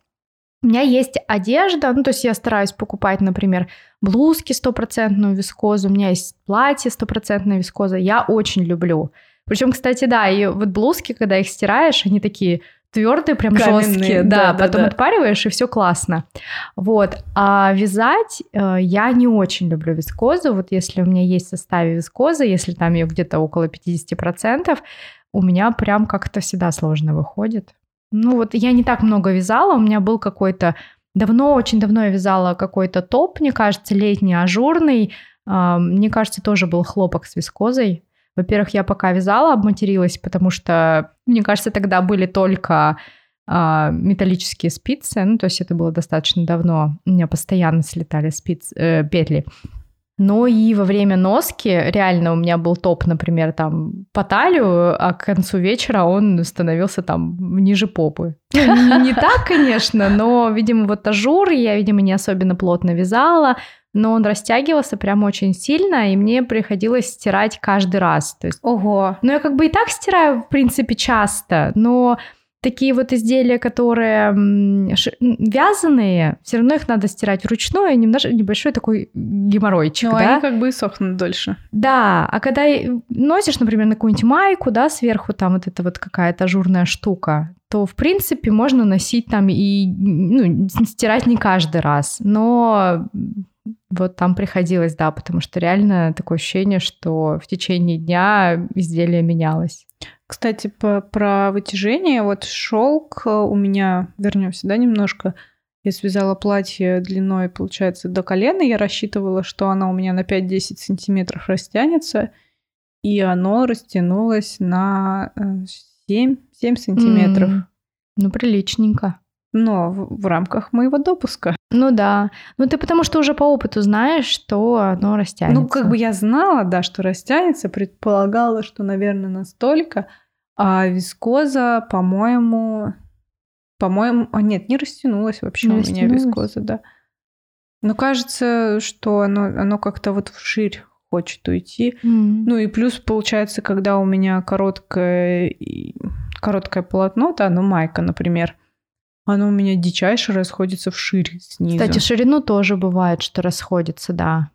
У меня есть одежда, ну, то есть я стараюсь покупать, например, блузки стопроцентную вискозу, у меня есть платье стопроцентная вискоза, я очень люблю. Причем, кстати, да, и вот блузки, когда их стираешь, они такие твердые, прям Каменные, жесткие, да, да, да, потом да. отпариваешь, и все классно. Вот. А вязать э, я не очень люблю вискозу. Вот если у меня есть в составе вискозы, если там ее где-то около 50%, у меня прям как-то всегда сложно выходит. Ну вот я не так много вязала, у меня был какой-то... Давно, очень давно я вязала какой-то топ, мне кажется, летний, ажурный. Мне кажется, тоже был хлопок с вискозой. Во-первых, я пока вязала, обматерилась, потому что, мне кажется, тогда были только а, металлические спицы, ну, то есть это было достаточно давно, у меня постоянно слетали спиц, э, петли. Но и во время носки реально у меня был топ, например, там по талию, а к концу вечера он становился там ниже попы. (laughs) Ну, не так, конечно, но, видимо, вот ажур я, видимо, не особенно плотно вязала, но он растягивался прям очень сильно, и мне приходилось стирать каждый раз. То есть Ого. ну, я как бы и так стираю, в принципе, часто, но такие вот изделия, которые вязаные, все равно их надо стирать вручную, немножко небольшой такой геморройчик, Но да? они как бы и сохнут дольше. Да, а когда носишь, например, на какую-нибудь майку, да, сверху там вот эта вот какая-то ажурная штука, то, в принципе, можно носить там и ну, стирать не каждый раз. Но вот там приходилось, да, потому что реально такое ощущение, что в течение дня изделие менялось. Кстати, по, про вытяжение, вот шелк э, у меня, вернемся, да, немножко. Я связала платье длиной, получается, до колена. Я рассчитывала, что оно у меня на 5-10 сантиметров растянется. И оно растянулось на 7, э, 7 сантиметров. Mm, ну, приличненько. Но в, в рамках моего допуска. Ну да. Ну ты потому что уже по опыту знаешь, что оно растянется. Ну, как бы я знала, да, что растянется, предполагала, что, наверное, настолько. А вискоза, по-моему, по-моему, а нет, не растянулась вообще не у меня вискоза, да. Но кажется, что оно, оно как-то вот вширь хочет уйти. Mm. Ну и плюс получается, когда у меня короткое, короткое полотно, да, ну майка, например, оно у меня дичайше расходится вширь снизу. Кстати, ширину тоже бывает, что расходится, да.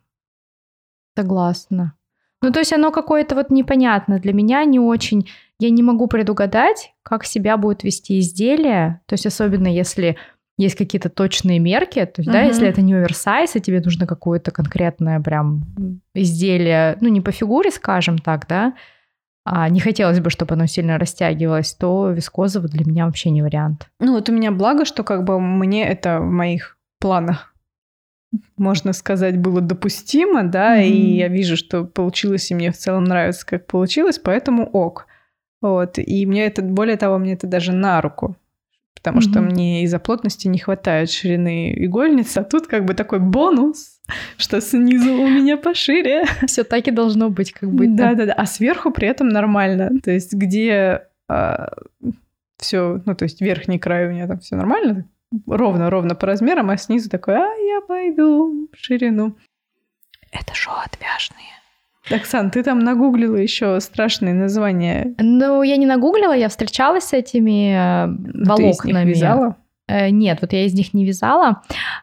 Согласна. Ну, то есть оно какое-то вот непонятно для меня, не очень я не могу предугадать, как себя будет вести изделие, то есть особенно если есть какие-то точные мерки, то есть, uh-huh. да, если это не оверсайз, и тебе нужно какое-то конкретное прям изделие, ну, не по фигуре, скажем так, да, а не хотелось бы, чтобы оно сильно растягивалось, то вискозово для меня вообще не вариант. Ну, вот у меня благо, что как бы мне это в моих планах можно сказать, было допустимо, да, mm-hmm. и я вижу, что получилось, и мне в целом нравится, как получилось, поэтому ок. Вот. И мне это, более того, мне это даже на руку. Потому mm-hmm. что мне из-за плотности не хватает ширины игольницы. А тут как бы такой бонус, что снизу у меня пошире. Все так и должно быть, как бы. Да, да, да. А сверху при этом нормально. То есть, где а, все, ну, то есть верхний край у меня там все нормально, ровно-ровно по размерам, а снизу такой, а я пойду в ширину. Это шоу отвяжные. Оксан, ты там нагуглила еще страшные названия. Ну, я не нагуглила, я встречалась с этими э, волокнами. Ты из них вязала? Э, нет, вот я из них не вязала.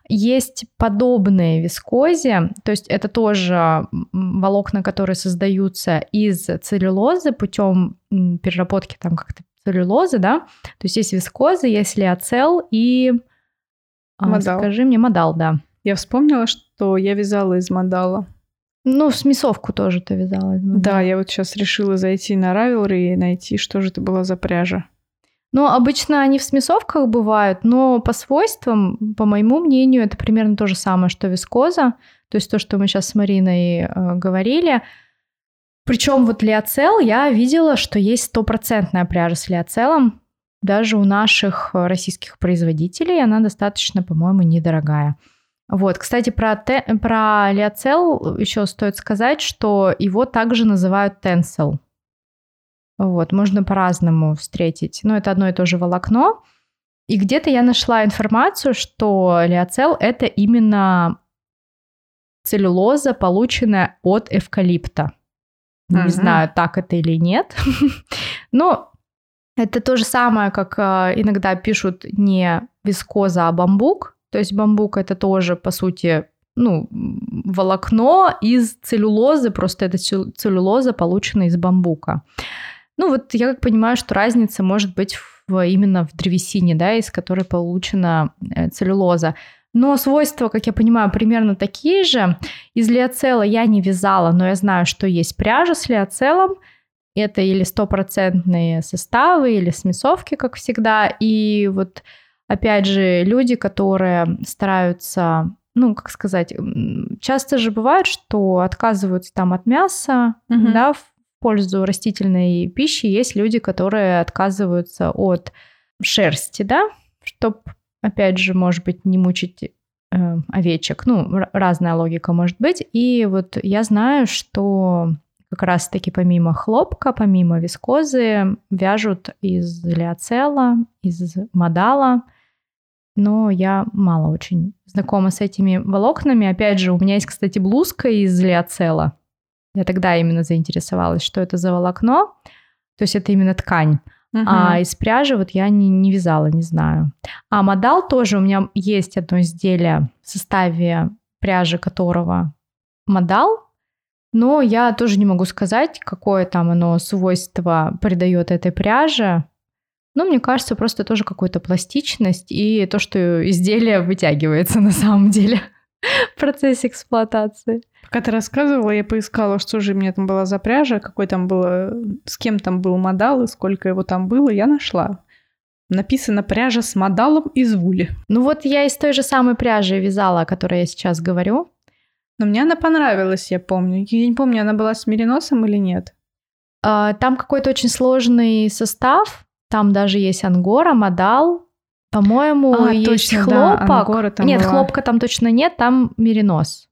Есть подобные вискозе, то есть это тоже волокна, которые создаются из целлюлозы путем переработки там как-то целлюлозы, да. То есть есть вискоза, есть лиоцел и... А, модал. скажи мне, модал, да. Я вспомнила, что я вязала из модала. Ну, в смесовку тоже ты вязала. Да, я вот сейчас решила зайти на Ravelry и найти, что же это была за пряжа. Ну, обычно они в смесовках бывают, но по свойствам, по моему мнению, это примерно то же самое, что вискоза. То есть то, что мы сейчас с Мариной э, говорили. Причем вот лиоцел я видела, что есть стопроцентная пряжа с лиоцелом. Даже у наших российских производителей она достаточно, по-моему, недорогая. Вот, кстати, про, те, про лиоцел еще стоит сказать, что его также называют тенсел. Вот, можно по-разному встретить. Но это одно и то же волокно. И где-то я нашла информацию, что лиоцел — это именно целлюлоза, полученная от эвкалипта. Не знаю, так это или нет. (laughs) Но это то же самое, как э, иногда пишут не вискоза, а бамбук. То есть бамбук это тоже, по сути, ну, волокно из целлюлозы, просто это целлюлоза, полученная из бамбука. Ну вот я как понимаю, что разница может быть в, именно в древесине, да, из которой получена э, целлюлоза. Но свойства, как я понимаю, примерно такие же. Из лиоцела я не вязала, но я знаю, что есть пряжа с лиоцелом. Это или стопроцентные составы, или смесовки, как всегда. И вот опять же, люди, которые стараются, ну, как сказать, часто же бывает, что отказываются там от мяса, угу. да, в пользу растительной пищи. Есть люди, которые отказываются от шерсти, да, чтобы, опять же, может быть, не мучить э, овечек. Ну, разная логика может быть. И вот я знаю, что как раз-таки помимо хлопка, помимо вискозы, вяжут из лиоцела, из модала но я мало очень знакома с этими волокнами. Опять же, у меня есть, кстати, блузка из лиоцела. Я тогда именно заинтересовалась, что это за волокно. То есть это именно ткань. Мгм. А из пряжи вот я не, не вязала, не знаю. А модал тоже у меня есть одно изделие в составе пряжи которого модал, но я тоже не могу сказать, какое там оно свойство придает этой пряже. Ну, мне кажется, просто тоже какую-то пластичность и то, что изделие вытягивается (laughs) на самом деле (laughs) в процессе эксплуатации. Пока ты рассказывала, я поискала, что же мне там была за пряжа, какой там было, с кем там был модал и сколько его там было, я нашла. Написано пряжа с модалом из вули. Ну вот я из той же самой пряжи вязала, о которой я сейчас говорю. Но мне она понравилась, я помню. Я не помню, она была с мериносом или нет. А, Там какой-то очень сложный состав. Там даже есть ангора, модал. По-моему, А, есть точно, да, хлопок. ангора там нет, была. хлопка там точно нет, там меринос.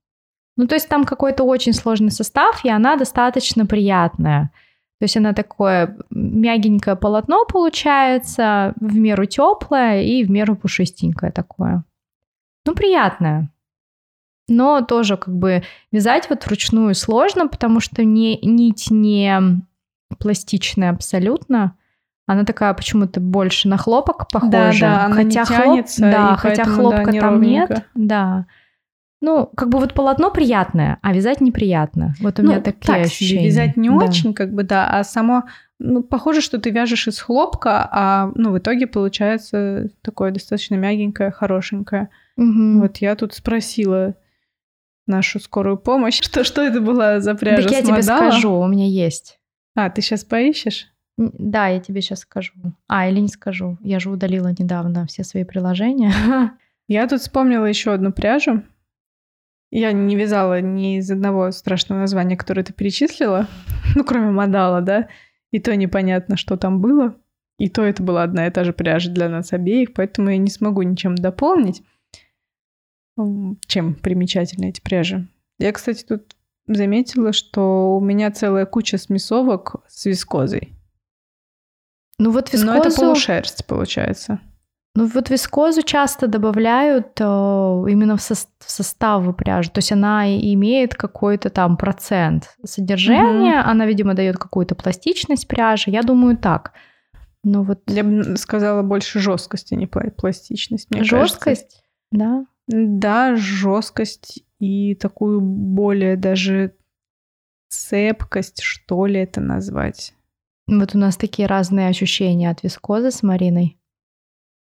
Ну, то есть там какой-то очень сложный состав, и она достаточно приятная. То есть она такое мягенькое полотно получается, в меру теплое и в меру пушистенькое такое. Ну, приятное. Но тоже как бы вязать вот вручную сложно, потому что не, нить не пластичная абсолютно. Она такая почему-то больше на хлопок похожа. да, она не хотя тянется, да, хотя поэтому, да, хлопка там неровненько. нет. Да. Ну, как бы вот полотно приятное, а вязать неприятно. Вот у ну, меня такие так ощущения. вязать не Да. очень, как бы, да, а само, ну, похоже, что ты вяжешь из хлопка, а, ну, в итоге получается такое достаточно мягенькое, хорошенькое. Мгм. Вот я тут спросила нашу скорую помощь, (laughs) что, что это была за пряжа Так я тебе скажу, у меня есть. А, ты сейчас поищешь? Да, я тебе сейчас скажу. А, или не скажу. Я же удалила недавно все свои приложения. (laughs) Я тут вспомнила еще одну пряжу. Я не вязала ни из одного страшного названия, которое ты перечислила, (laughs) ну, кроме модала, да, и то непонятно, что там было. И то это была одна и та же пряжа для нас обеих, поэтому я не смогу ничем дополнить, чем примечательны эти пряжи. Я, кстати, тут заметила, что у меня целая куча смесовок с вискозой. Ну вот Но это вискозу, полушерсть, получается. ну вот вискозу часто добавляют э, именно в, сос- в составы пряжи. То есть она имеет какой-то там процент содержания. Она, видимо, дает какую-то пластичность пряжи. Я думаю, так. Ну вот Я бы сказала больше жесткости, не пла- пластичность. Мне кажется. жесткость, да. Да, жесткость и такую более даже цепкость, что ли это назвать. Вот у нас такие разные ощущения от вискозы с Мариной.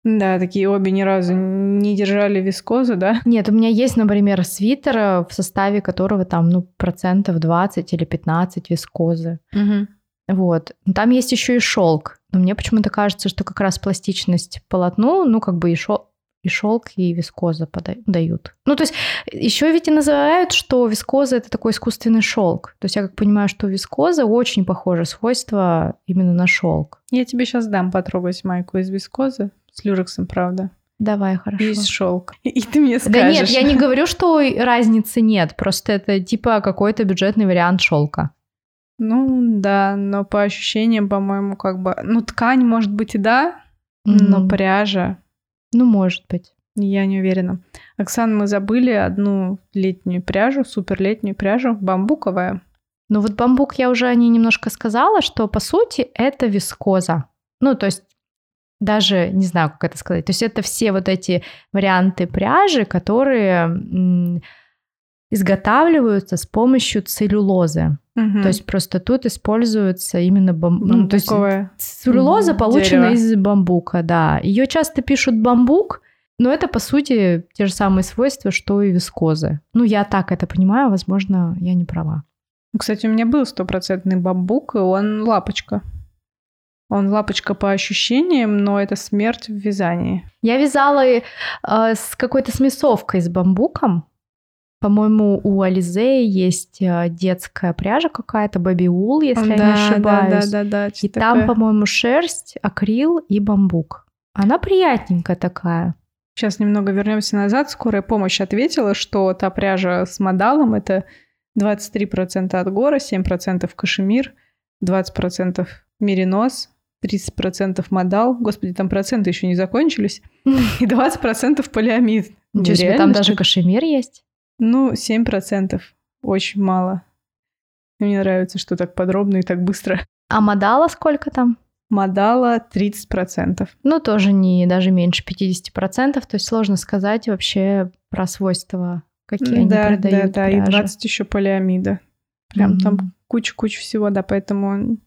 Да, такие обе ни разу не держали вискозу, да? Нет, у меня есть, например, свитер, э, в составе которого там, ну, процентов 20 или 15 вискозы. Вот. Но Там есть еще и шелк. Но мне почему-то кажется, что как раз пластичность полотну, ну, как бы и, шел- и шелк, и вискоза пода- дают. Ну, то есть еще ведь и называют, что вискоза это такой искусственный шелк. То есть я как понимаю, что у вискозы очень похоже свойство именно на шелк. Я тебе сейчас дам потрогать майку из вискозы с люрексом, правда. Давай, хорошо. Из шелк. (laughs) И ты мне скажешь. Да нет, я не (laughs) говорю, что разницы нет, просто это типа какой-то бюджетный вариант шелка. Ну да, но по ощущениям, по-моему, как бы... Ну, ткань, может быть, и да, но пряжа Ну, может быть. Я не уверена. Оксана, мы забыли одну летнюю пряжу, супер летнюю пряжу, бамбуковая. Ну вот бамбук я уже о ней немножко сказала, что по сути это вискоза. Ну, то есть даже не знаю, как это сказать. То есть это все вот эти варианты пряжи, которые изготавливаются с помощью целлюлозы. Мгм. То есть просто тут используется именно бам... ну, то есть целлюлоза Мгм, получена дерево. из бамбука, да. Ее часто пишут бамбук, но это по сути те же самые свойства, что и вискозы. Ну я так это понимаю, возможно, я не права. Ну, Кстати, у меня был стопроцентный бамбук, и он лапочка. Он лапочка по ощущениям, но это смерть в вязании. Я вязала э, с какой-то смесовкой с бамбуком. По-моему, у Ализе есть э, детская пряжа какая-то, Baby Wool, если я не ошибаюсь. Да, да, да. И там, по-моему, шерсть, акрил и бамбук. Она приятненькая такая. Сейчас немного вернемся назад. Скорая помощь ответила, что та пряжа с модалом это 23% от гора, 7% кашемир, 20% меринос, 30% модал. Господи, там проценты еще не закончились. (laughs) И 20% полиамид. Ничего себе, там даже кашемир есть. Ну, 7%. Очень мало. Мне нравится, что так подробно и так быстро. А модала сколько там? Модала 30%. Ну, тоже не даже меньше 50%, то есть сложно сказать вообще про свойства, какие да, они продают. Да, да, и 20 еще полиамида. Прям mm-hmm. там куча-куча всего, да, поэтому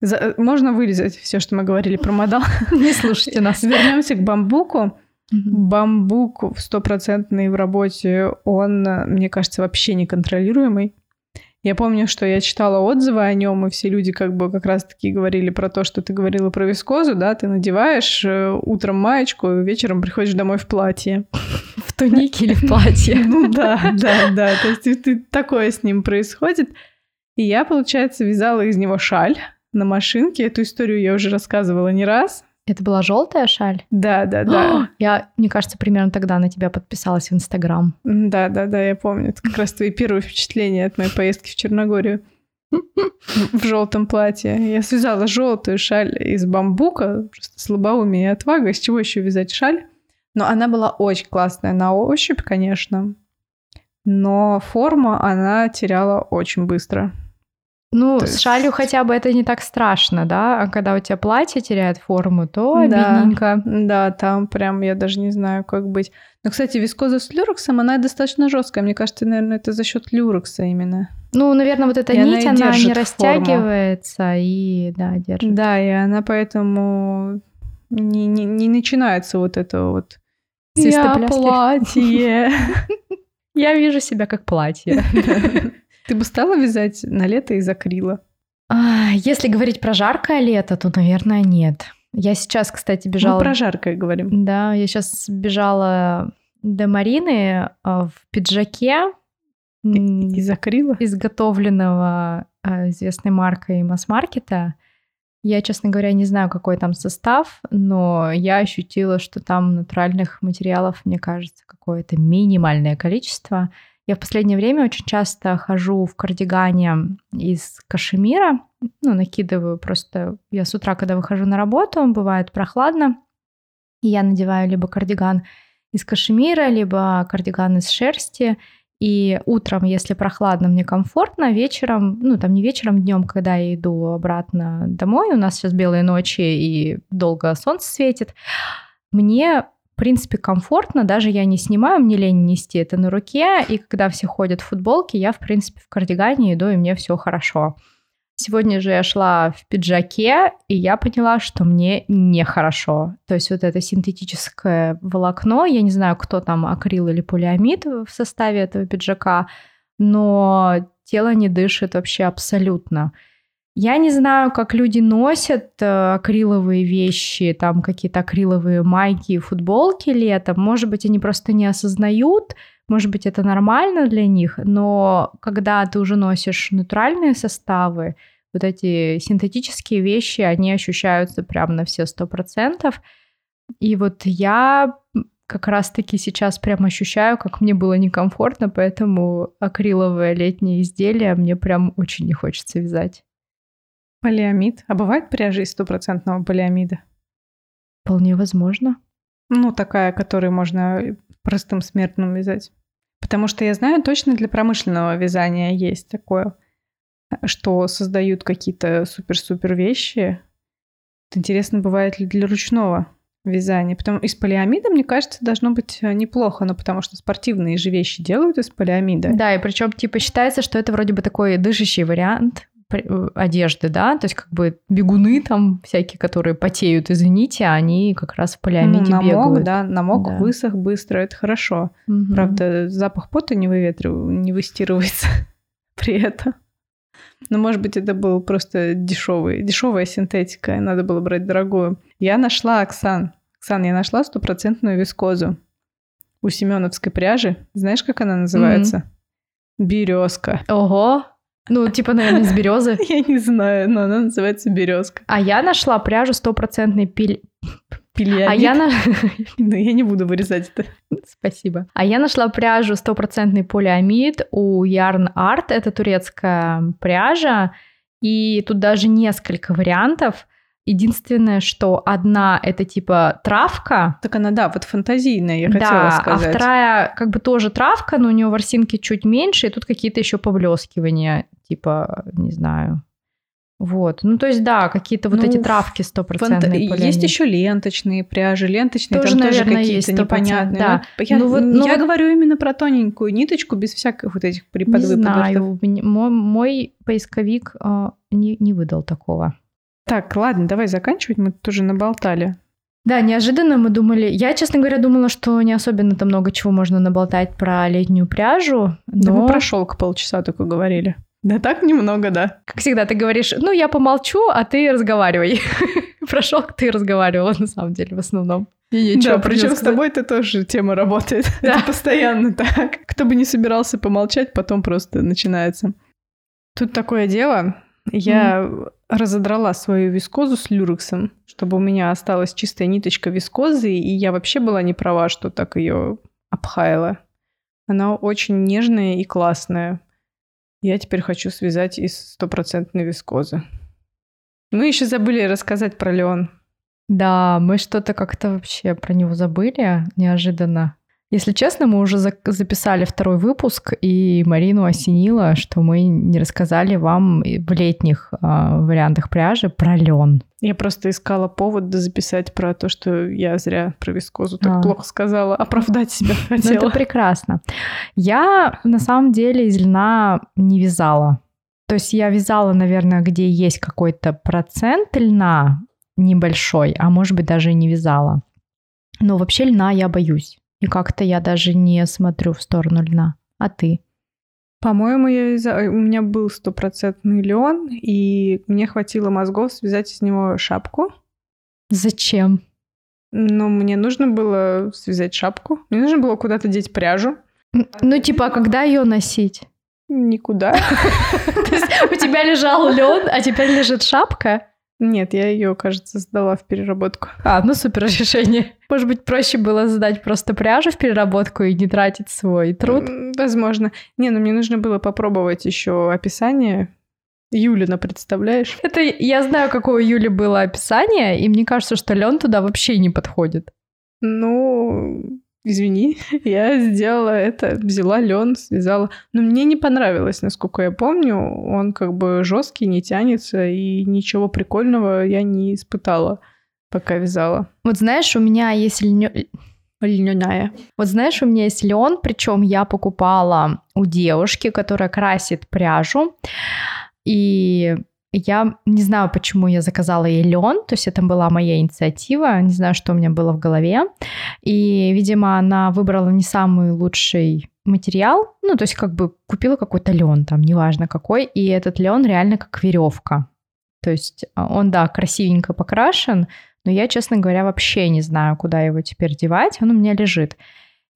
за... можно вырезать все, что мы говорили про модал. (laughs) Не слушайте нас. Вернемся к бамбуку. Бамбук в стопроцентной в работе, он, мне кажется, вообще неконтролируемый. Я помню, что я читала отзывы о нем, и все люди как бы как раз-таки говорили про то, что ты говорила про вискозу, да, ты надеваешь э, утром маечку, вечером приходишь домой в платье. В тунике или в платье. (laughs) Ну да, да, да, то есть такое с ним происходит. И я, получается, вязала из него шаль на машинке. Эту историю я уже рассказывала не раз. Это была желтая шаль? Да, да, да. (gasps) я, мне кажется, примерно тогда на тебя подписалась в Инстаграм. Да, да, да, я помню. Это как раз твои первые впечатления от моей поездки в Черногорию. В желтом платье. Я связала желтую шаль из бамбука, просто слабоумие и отвага. Из чего еще вязать шаль? Но она была очень классная на ощупь, конечно. Но форма она теряла очень быстро. Ну, то с есть... шалью хотя бы это не так страшно, да? А когда у тебя платье теряет форму, то обидненько. Да, да, там прям я даже не знаю, как быть. Но, кстати, вискоза с люрексом, она достаточно жесткая. Мне кажется, наверное, это за счет люрекса именно. Ну, наверное, вот эта и нить, она, она не растягивается форму. и, да, держит. Да, и она поэтому не, не, не начинается вот это вот Я платье. (laughs) (laughs) Я вижу себя как платье. (laughs) Ты бы стала вязать на лето из акрила? А, если говорить про жаркое лето, то, наверное, нет. Я сейчас, кстати, бежала... Мы про жаркое говорим. Да, я сейчас бежала до Марины а, в пиджаке. Из акрила? Изготовленного а, известной маркой масс-маркета. Я, честно говоря, не знаю, какой там состав, но я ощутила, что там натуральных материалов, мне кажется, какое-то минимальное количество. Я в последнее время очень часто хожу в кардигане из кашемира, ну, накидываю просто... Я с утра, когда выхожу на работу, бывает прохладно, и я надеваю либо кардиган из кашемира, либо кардиган из шерсти, и утром, если прохладно, мне комфортно, вечером, ну там не вечером, днем, когда я иду обратно домой, у нас сейчас белые ночи и долго солнце светит, мне в принципе, комфортно, даже я не снимаю, мне лень нести это на руке, и когда все ходят в футболке, я, в принципе, в кардигане иду, и мне все хорошо. Сегодня же я шла в пиджаке, и я поняла, что мне нехорошо. То есть вот это синтетическое волокно, я не знаю, кто там, акрил или полиамид в составе этого пиджака, но тело не дышит вообще абсолютно. Я не знаю, как люди носят э, акриловые вещи, там какие-то акриловые майки, футболки летом. Может быть, они просто не осознают, может быть, это нормально для них, но когда ты уже носишь натуральные составы, вот эти синтетические вещи, они ощущаются прям на все сто процентов. И вот я как раз-таки сейчас прям ощущаю, как мне было некомфортно, поэтому акриловое летнее изделие мне прям очень не хочется вязать. Полиамид. А бывает пряжа из стопроцентного полиамида? Вполне возможно. Ну, такая, которую можно простым смертным вязать. Потому что я знаю, точно для промышленного вязания есть такое, что создают какие-то супер-супер вещи. Интересно, бывает ли для ручного вязания. Потому из полиамида, мне кажется, должно быть э, неплохо, но потому что спортивные же вещи делают из полиамида. Да, и причем типа считается, что это вроде бы такой дышащий вариант Э, одежды, да, то есть как бы бегуны там всякие, которые потеют, извините, они как раз в полиамиде ну, намок, бегают. да, намок, да. высох быстро, это хорошо. Угу. Правда, запах пота не выветрив... не выстирывается (laughs) при этом. Но, может быть, это был просто дешевый, дешевая синтетика, и надо было брать дорогую. Я нашла Оксан. Оксан, я нашла стопроцентную вискозу у Семеновской пряжи. Знаешь, как она называется? Mm-hmm. Березка. Ого! Ну, типа, наверное, из березы. (laughs) Я не знаю, но она называется березка. А я нашла пряжу стопроцентной пиль... Пилиамид. А я на... (laughs) Ну, я не буду вырезать это. (laughs) Спасибо. А я нашла пряжу стопроцентный полиамид у Yarn Art. Это турецкая пряжа. И тут даже несколько вариантов. Единственное, что одна это типа травка. Так она, да, вот фантазийная, я да, хотела а сказать. а вторая как бы тоже травка, но у нее ворсинки чуть меньше, и тут какие-то еще поблескивания, типа, не знаю, Вот. Ну, то есть, да, какие-то вот Ну, эти травки стопроцентные. Фанта- Есть еще ленточные пряжи, ленточные Тоже, там тоже наверное, какие-то есть 100%, непонятные. да. Ну, Я, Ну вот, ну я вот- говорю именно про тоненькую ниточку без всяких вот этих Не приподвыпадов. знаю, мне- мой, мой поисковик а, не, не выдал такого. Так, ладно, давай заканчивать, мы тут уже наболтали. Да, неожиданно мы думали... Я, честно говоря, думала, что не особенно-то много чего можно наболтать про летнюю пряжу, Да но, мы про шелк полчаса только говорили. Да так немного, да. как всегда, ты говоришь, ну, я помолчу, а ты разговаривай. (laughs) Про шелк ты разговаривала, на самом деле, в основном. И нечего да, причем с тобой это тоже тема работает. Да. Это постоянно так. Кто бы не собирался помолчать, потом просто начинается. Тут такое дело. Я разодрала свою вискозу с люрексом, чтобы у меня осталась чистая ниточка вискозы, и я вообще была не права, что так ее обхаяла. Она очень нежная и классная. Я теперь хочу связать из стопроцентной вискозы. Мы еще забыли рассказать про Леон. Да, мы что-то как-то вообще про него забыли неожиданно. Если честно, мы уже записали второй выпуск, и Марину осенило, что мы не рассказали вам в летних а, вариантах пряжи про лен. Я просто искала повод записать про то, что я зря про вискозу так А. плохо сказала. Оправдать себя (laughs) Ну, это хотела. прекрасно. Я на самом деле из льна не вязала. То есть я вязала, наверное, где есть какой-то процент льна небольшой, а может быть даже и не вязала. Но вообще льна я боюсь. И как-то я даже не смотрю в сторону льна. А ты? По-моему, я вяза- у меня был стопроцентный лен, и мне хватило мозгов связать из него шапку. Зачем? Но мне нужно было связать шапку. Мне нужно было куда-то деть пряжу. Ну, типа, а когда ее носить? Никуда. (laughs) То есть у тебя лежал лен, а теперь лежит шапка? Нет, я ее, кажется, сдала в переработку. А, ну супер решение. Может быть, проще было сдать просто пряжу в переработку и не тратить свой труд? Возможно. Не, ну мне нужно было попробовать еще описание. Юлина, представляешь? Это я знаю, какое у Юли было описание, и мне кажется, что лен туда вообще не подходит. Ну, извини, (laughs) я сделала это, взяла лен, связала. Но мне не понравилось, насколько я помню. Он как бы жесткий, не тянется, и ничего прикольного я не испытала, пока вязала. Вот знаешь, у меня есть льнё- Льняная. Вот знаешь, у меня есть лен, причем я покупала у девушки, которая красит пряжу, и я не знаю, почему я заказала ей лен, то есть это была моя инициатива, не знаю, что у меня было в голове, и, видимо, она выбрала не самый лучший материал, ну, то есть как бы купила какой-то лен там, неважно какой, и этот лен реально как веревка. То есть а, он, да, красивенько покрашен, но я, честно говоря, вообще не знаю, куда его теперь девать, он у меня лежит.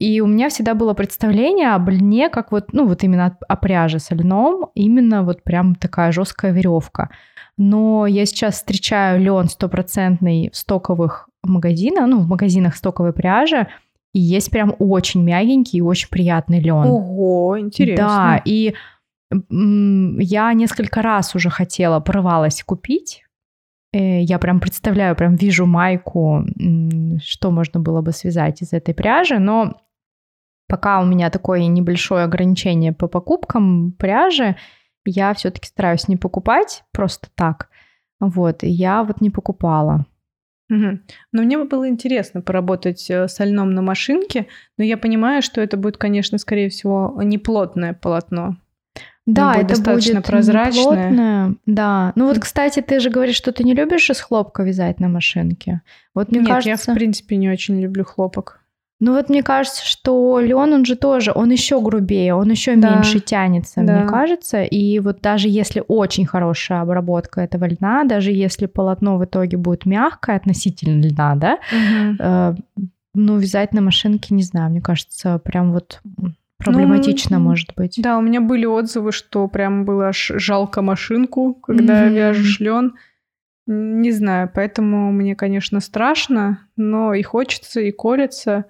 И у меня всегда было представление об льне, как вот, ну, вот именно о пряже со льном, именно вот прям такая жесткая веревка. Но я сейчас встречаю лен стопроцентный в стоковых магазинах, ну, в магазинах стоковой пряжи, и есть прям очень мягенький и очень приятный лен. Ого, интересно. Да, и я несколько раз уже хотела, порывалась купить. Э, Я прям представляю, прям вижу майку, что можно было бы связать из этой пряжи, но пока у меня такое небольшое ограничение по покупкам пряжи, я все-таки стараюсь не покупать просто так. Вот, и я вот не покупала. Мгм. Но мне бы было интересно поработать э, со льном на машинке, но я понимаю, что это будет, конечно, скорее всего, неплотное полотно. Да, будет это достаточно будет прозрачное. неплотное. Да. Ну вот, кстати, ты же говоришь, что ты не любишь из хлопка вязать на машинке. Вот мне Нет, кажется, я в принципе не очень люблю хлопок. Ну вот мне кажется, что лен он же тоже, он еще грубее, он еще Да. меньше тянется, Да. мне кажется. И вот даже если очень хорошая обработка этого льна, даже если полотно в итоге будет мягкое относительно льна, да, э, ну вязать на машинке, не знаю, мне кажется, прям вот проблематично Ну, может быть. Да, у меня были отзывы, что прям было аж жалко машинку, когда Мгм. вяжешь лен. Не знаю, поэтому мне, конечно, страшно, но и хочется, и колется.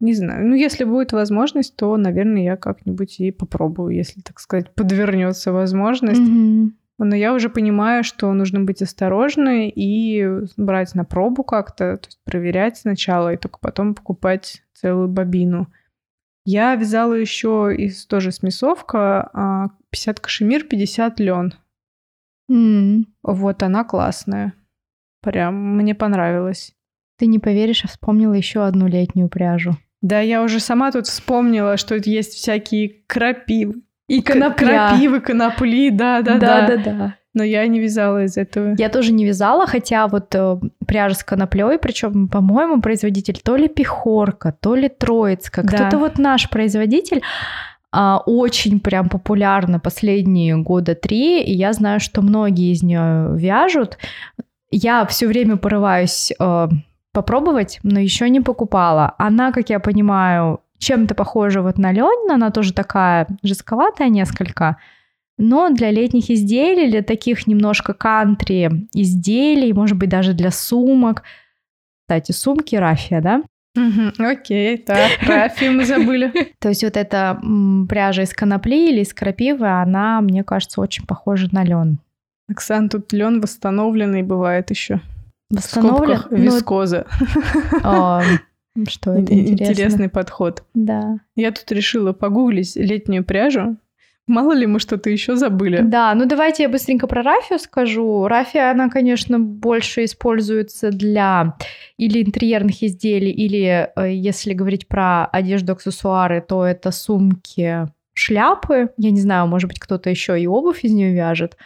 Не знаю. Ну, если будет возможность, то, наверное, я как-нибудь и попробую, если, так сказать, подвернется возможность. Мгм. Но я уже понимаю, что нужно быть осторожной и брать на пробу как-то, то есть проверять сначала и только потом покупать целую бобину. Я вязала еще из тоже смесовка а, 50 кашемир, 50 лен. М, Вот она классная. Прям мне понравилась. Ты не поверишь, я вспомнила еще одну летнюю пряжу. Да, я уже сама тут вспомнила, что есть всякие крапивы. И Конопля. Крапивы, конопли, да, да, да. Да-да-да. Но я не вязала из этого. Я тоже не вязала, хотя вот э, пряжа с коноплей, причем, по-моему, производитель то ли Пехорка, то ли Троицка, Да. кто-то вот наш производитель а, очень прям популярна последние года три, и я знаю, что многие из нее вяжут. Я все время порываюсь э, попробовать, но еще не покупала. Она, как я понимаю, чем-то похожа вот на лен, она тоже такая жестковатая несколько, но для летних изделий, для таких немножко кантри изделий, может быть, даже для сумок. Кстати, сумки рафия, да? Окей, так, (laughs) рафи мы забыли. То есть вот эта пряжа из конопли или из крапивы, она, мне кажется, очень похожа на лен. Оксан, тут лен восстановленный бывает еще. В Восстановлен? скобках Ну, вискоза. (laughs) а, что это интересно? Интересный подход. Да. Я тут решила погуглить летнюю пряжу. Мало ли мы что-то еще забыли. Да, ну давайте я быстренько про рафию скажу. Рафия, она, конечно, больше используется для или интерьерных изделий, или, э, если говорить про одежду, аксессуары, то это сумки, шляпы. Я не знаю, может быть, кто-то еще и обувь из нее вяжет.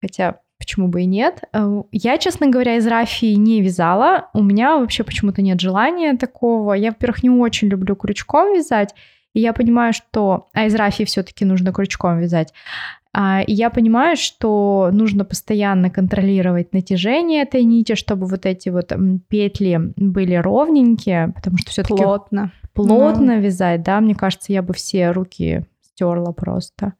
Хотя, почему бы и нет. Э, Я, честно говоря, из рафии не вязала. У меня вообще почему-то нет желания такого. Я, во-первых, не очень люблю крючком вязать. И я понимаю, что... А из рафии все-таки нужно крючком вязать. А, И я понимаю, что нужно постоянно контролировать натяжение этой нити, чтобы вот эти вот петли были ровненькие, потому что все-таки Плотно. плотно вязать, да, мне кажется, я бы все руки стерла просто.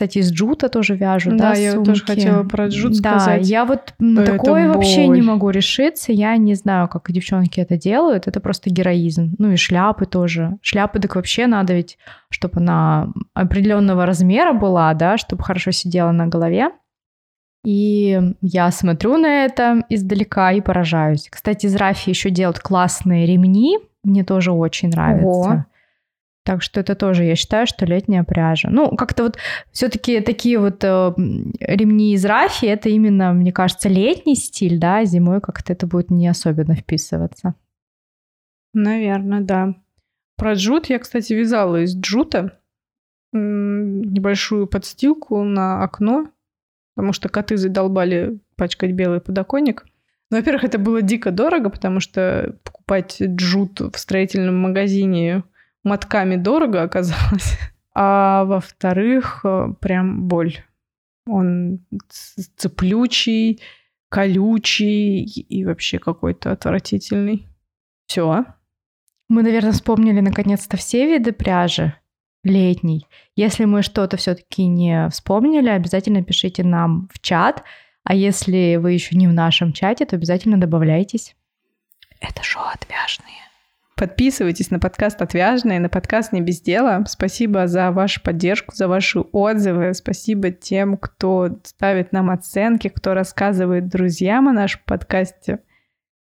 Кстати, из джута тоже вяжут, да, Да, я тоже сумки? хотела про джут да, сказать. я вот на такое вообще не могу решиться. Я не знаю, как девчонки это делают. Это просто героизм. Ну и шляпы тоже. Шляпы так вообще надо ведь, чтобы она определенного размера была, да, чтобы хорошо сидела на голове. И я смотрю на это издалека и поражаюсь. Кстати, из рафи еще делают классные ремни. Мне тоже очень нравится. Ого. Так что это тоже, я считаю, что летняя пряжа. Ну, как-то вот все-таки такие вот э, ремни из рафи, это именно, мне кажется, летний стиль, да, зимой как-то это будет не особенно вписываться. Наверное, да. Про джут я, кстати, вязала из джута небольшую подстилку на окно, потому что коты задолбали пачкать белый подоконник. Ну, во-первых, это было дико дорого, потому что покупать джут в строительном магазине мотками дорого оказалось. (laughs) А во-вторых, э, прям боль. Он цеплючий, колючий и вообще какой-то отвратительный. Все. Мы, наверное, вспомнили наконец-то все виды пряжи летней. Если мы что-то все-таки не вспомнили, обязательно пишите нам в чат. А если вы еще не в нашем чате, то обязательно добавляйтесь. Это шоу отвяжные. Подписывайтесь на подкаст «Отвяжные», на подкаст «Не без дела». Спасибо за вашу поддержку, за ваши отзывы. Спасибо тем, кто ставит нам оценки, кто рассказывает друзьям о нашем подкасте.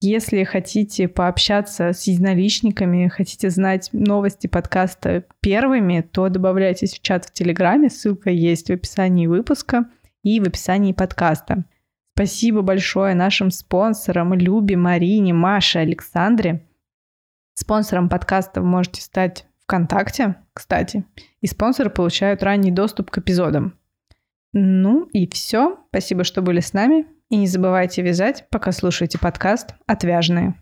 Если хотите пообщаться с единоличниками, хотите знать новости подкаста первыми, то добавляйтесь в чат в Телеграме. Ссылка есть в описании выпуска и в описании подкаста. Спасибо большое нашим спонсорам Любе, Марине, Маше, Александре. Спонсором подкаста вы можете стать ВКонтакте, кстати, и спонсоры получают ранний доступ к эпизодам. Ну и все. Спасибо, что были с нами. И не забывайте вязать, пока слушаете подкаст «Отвяжные».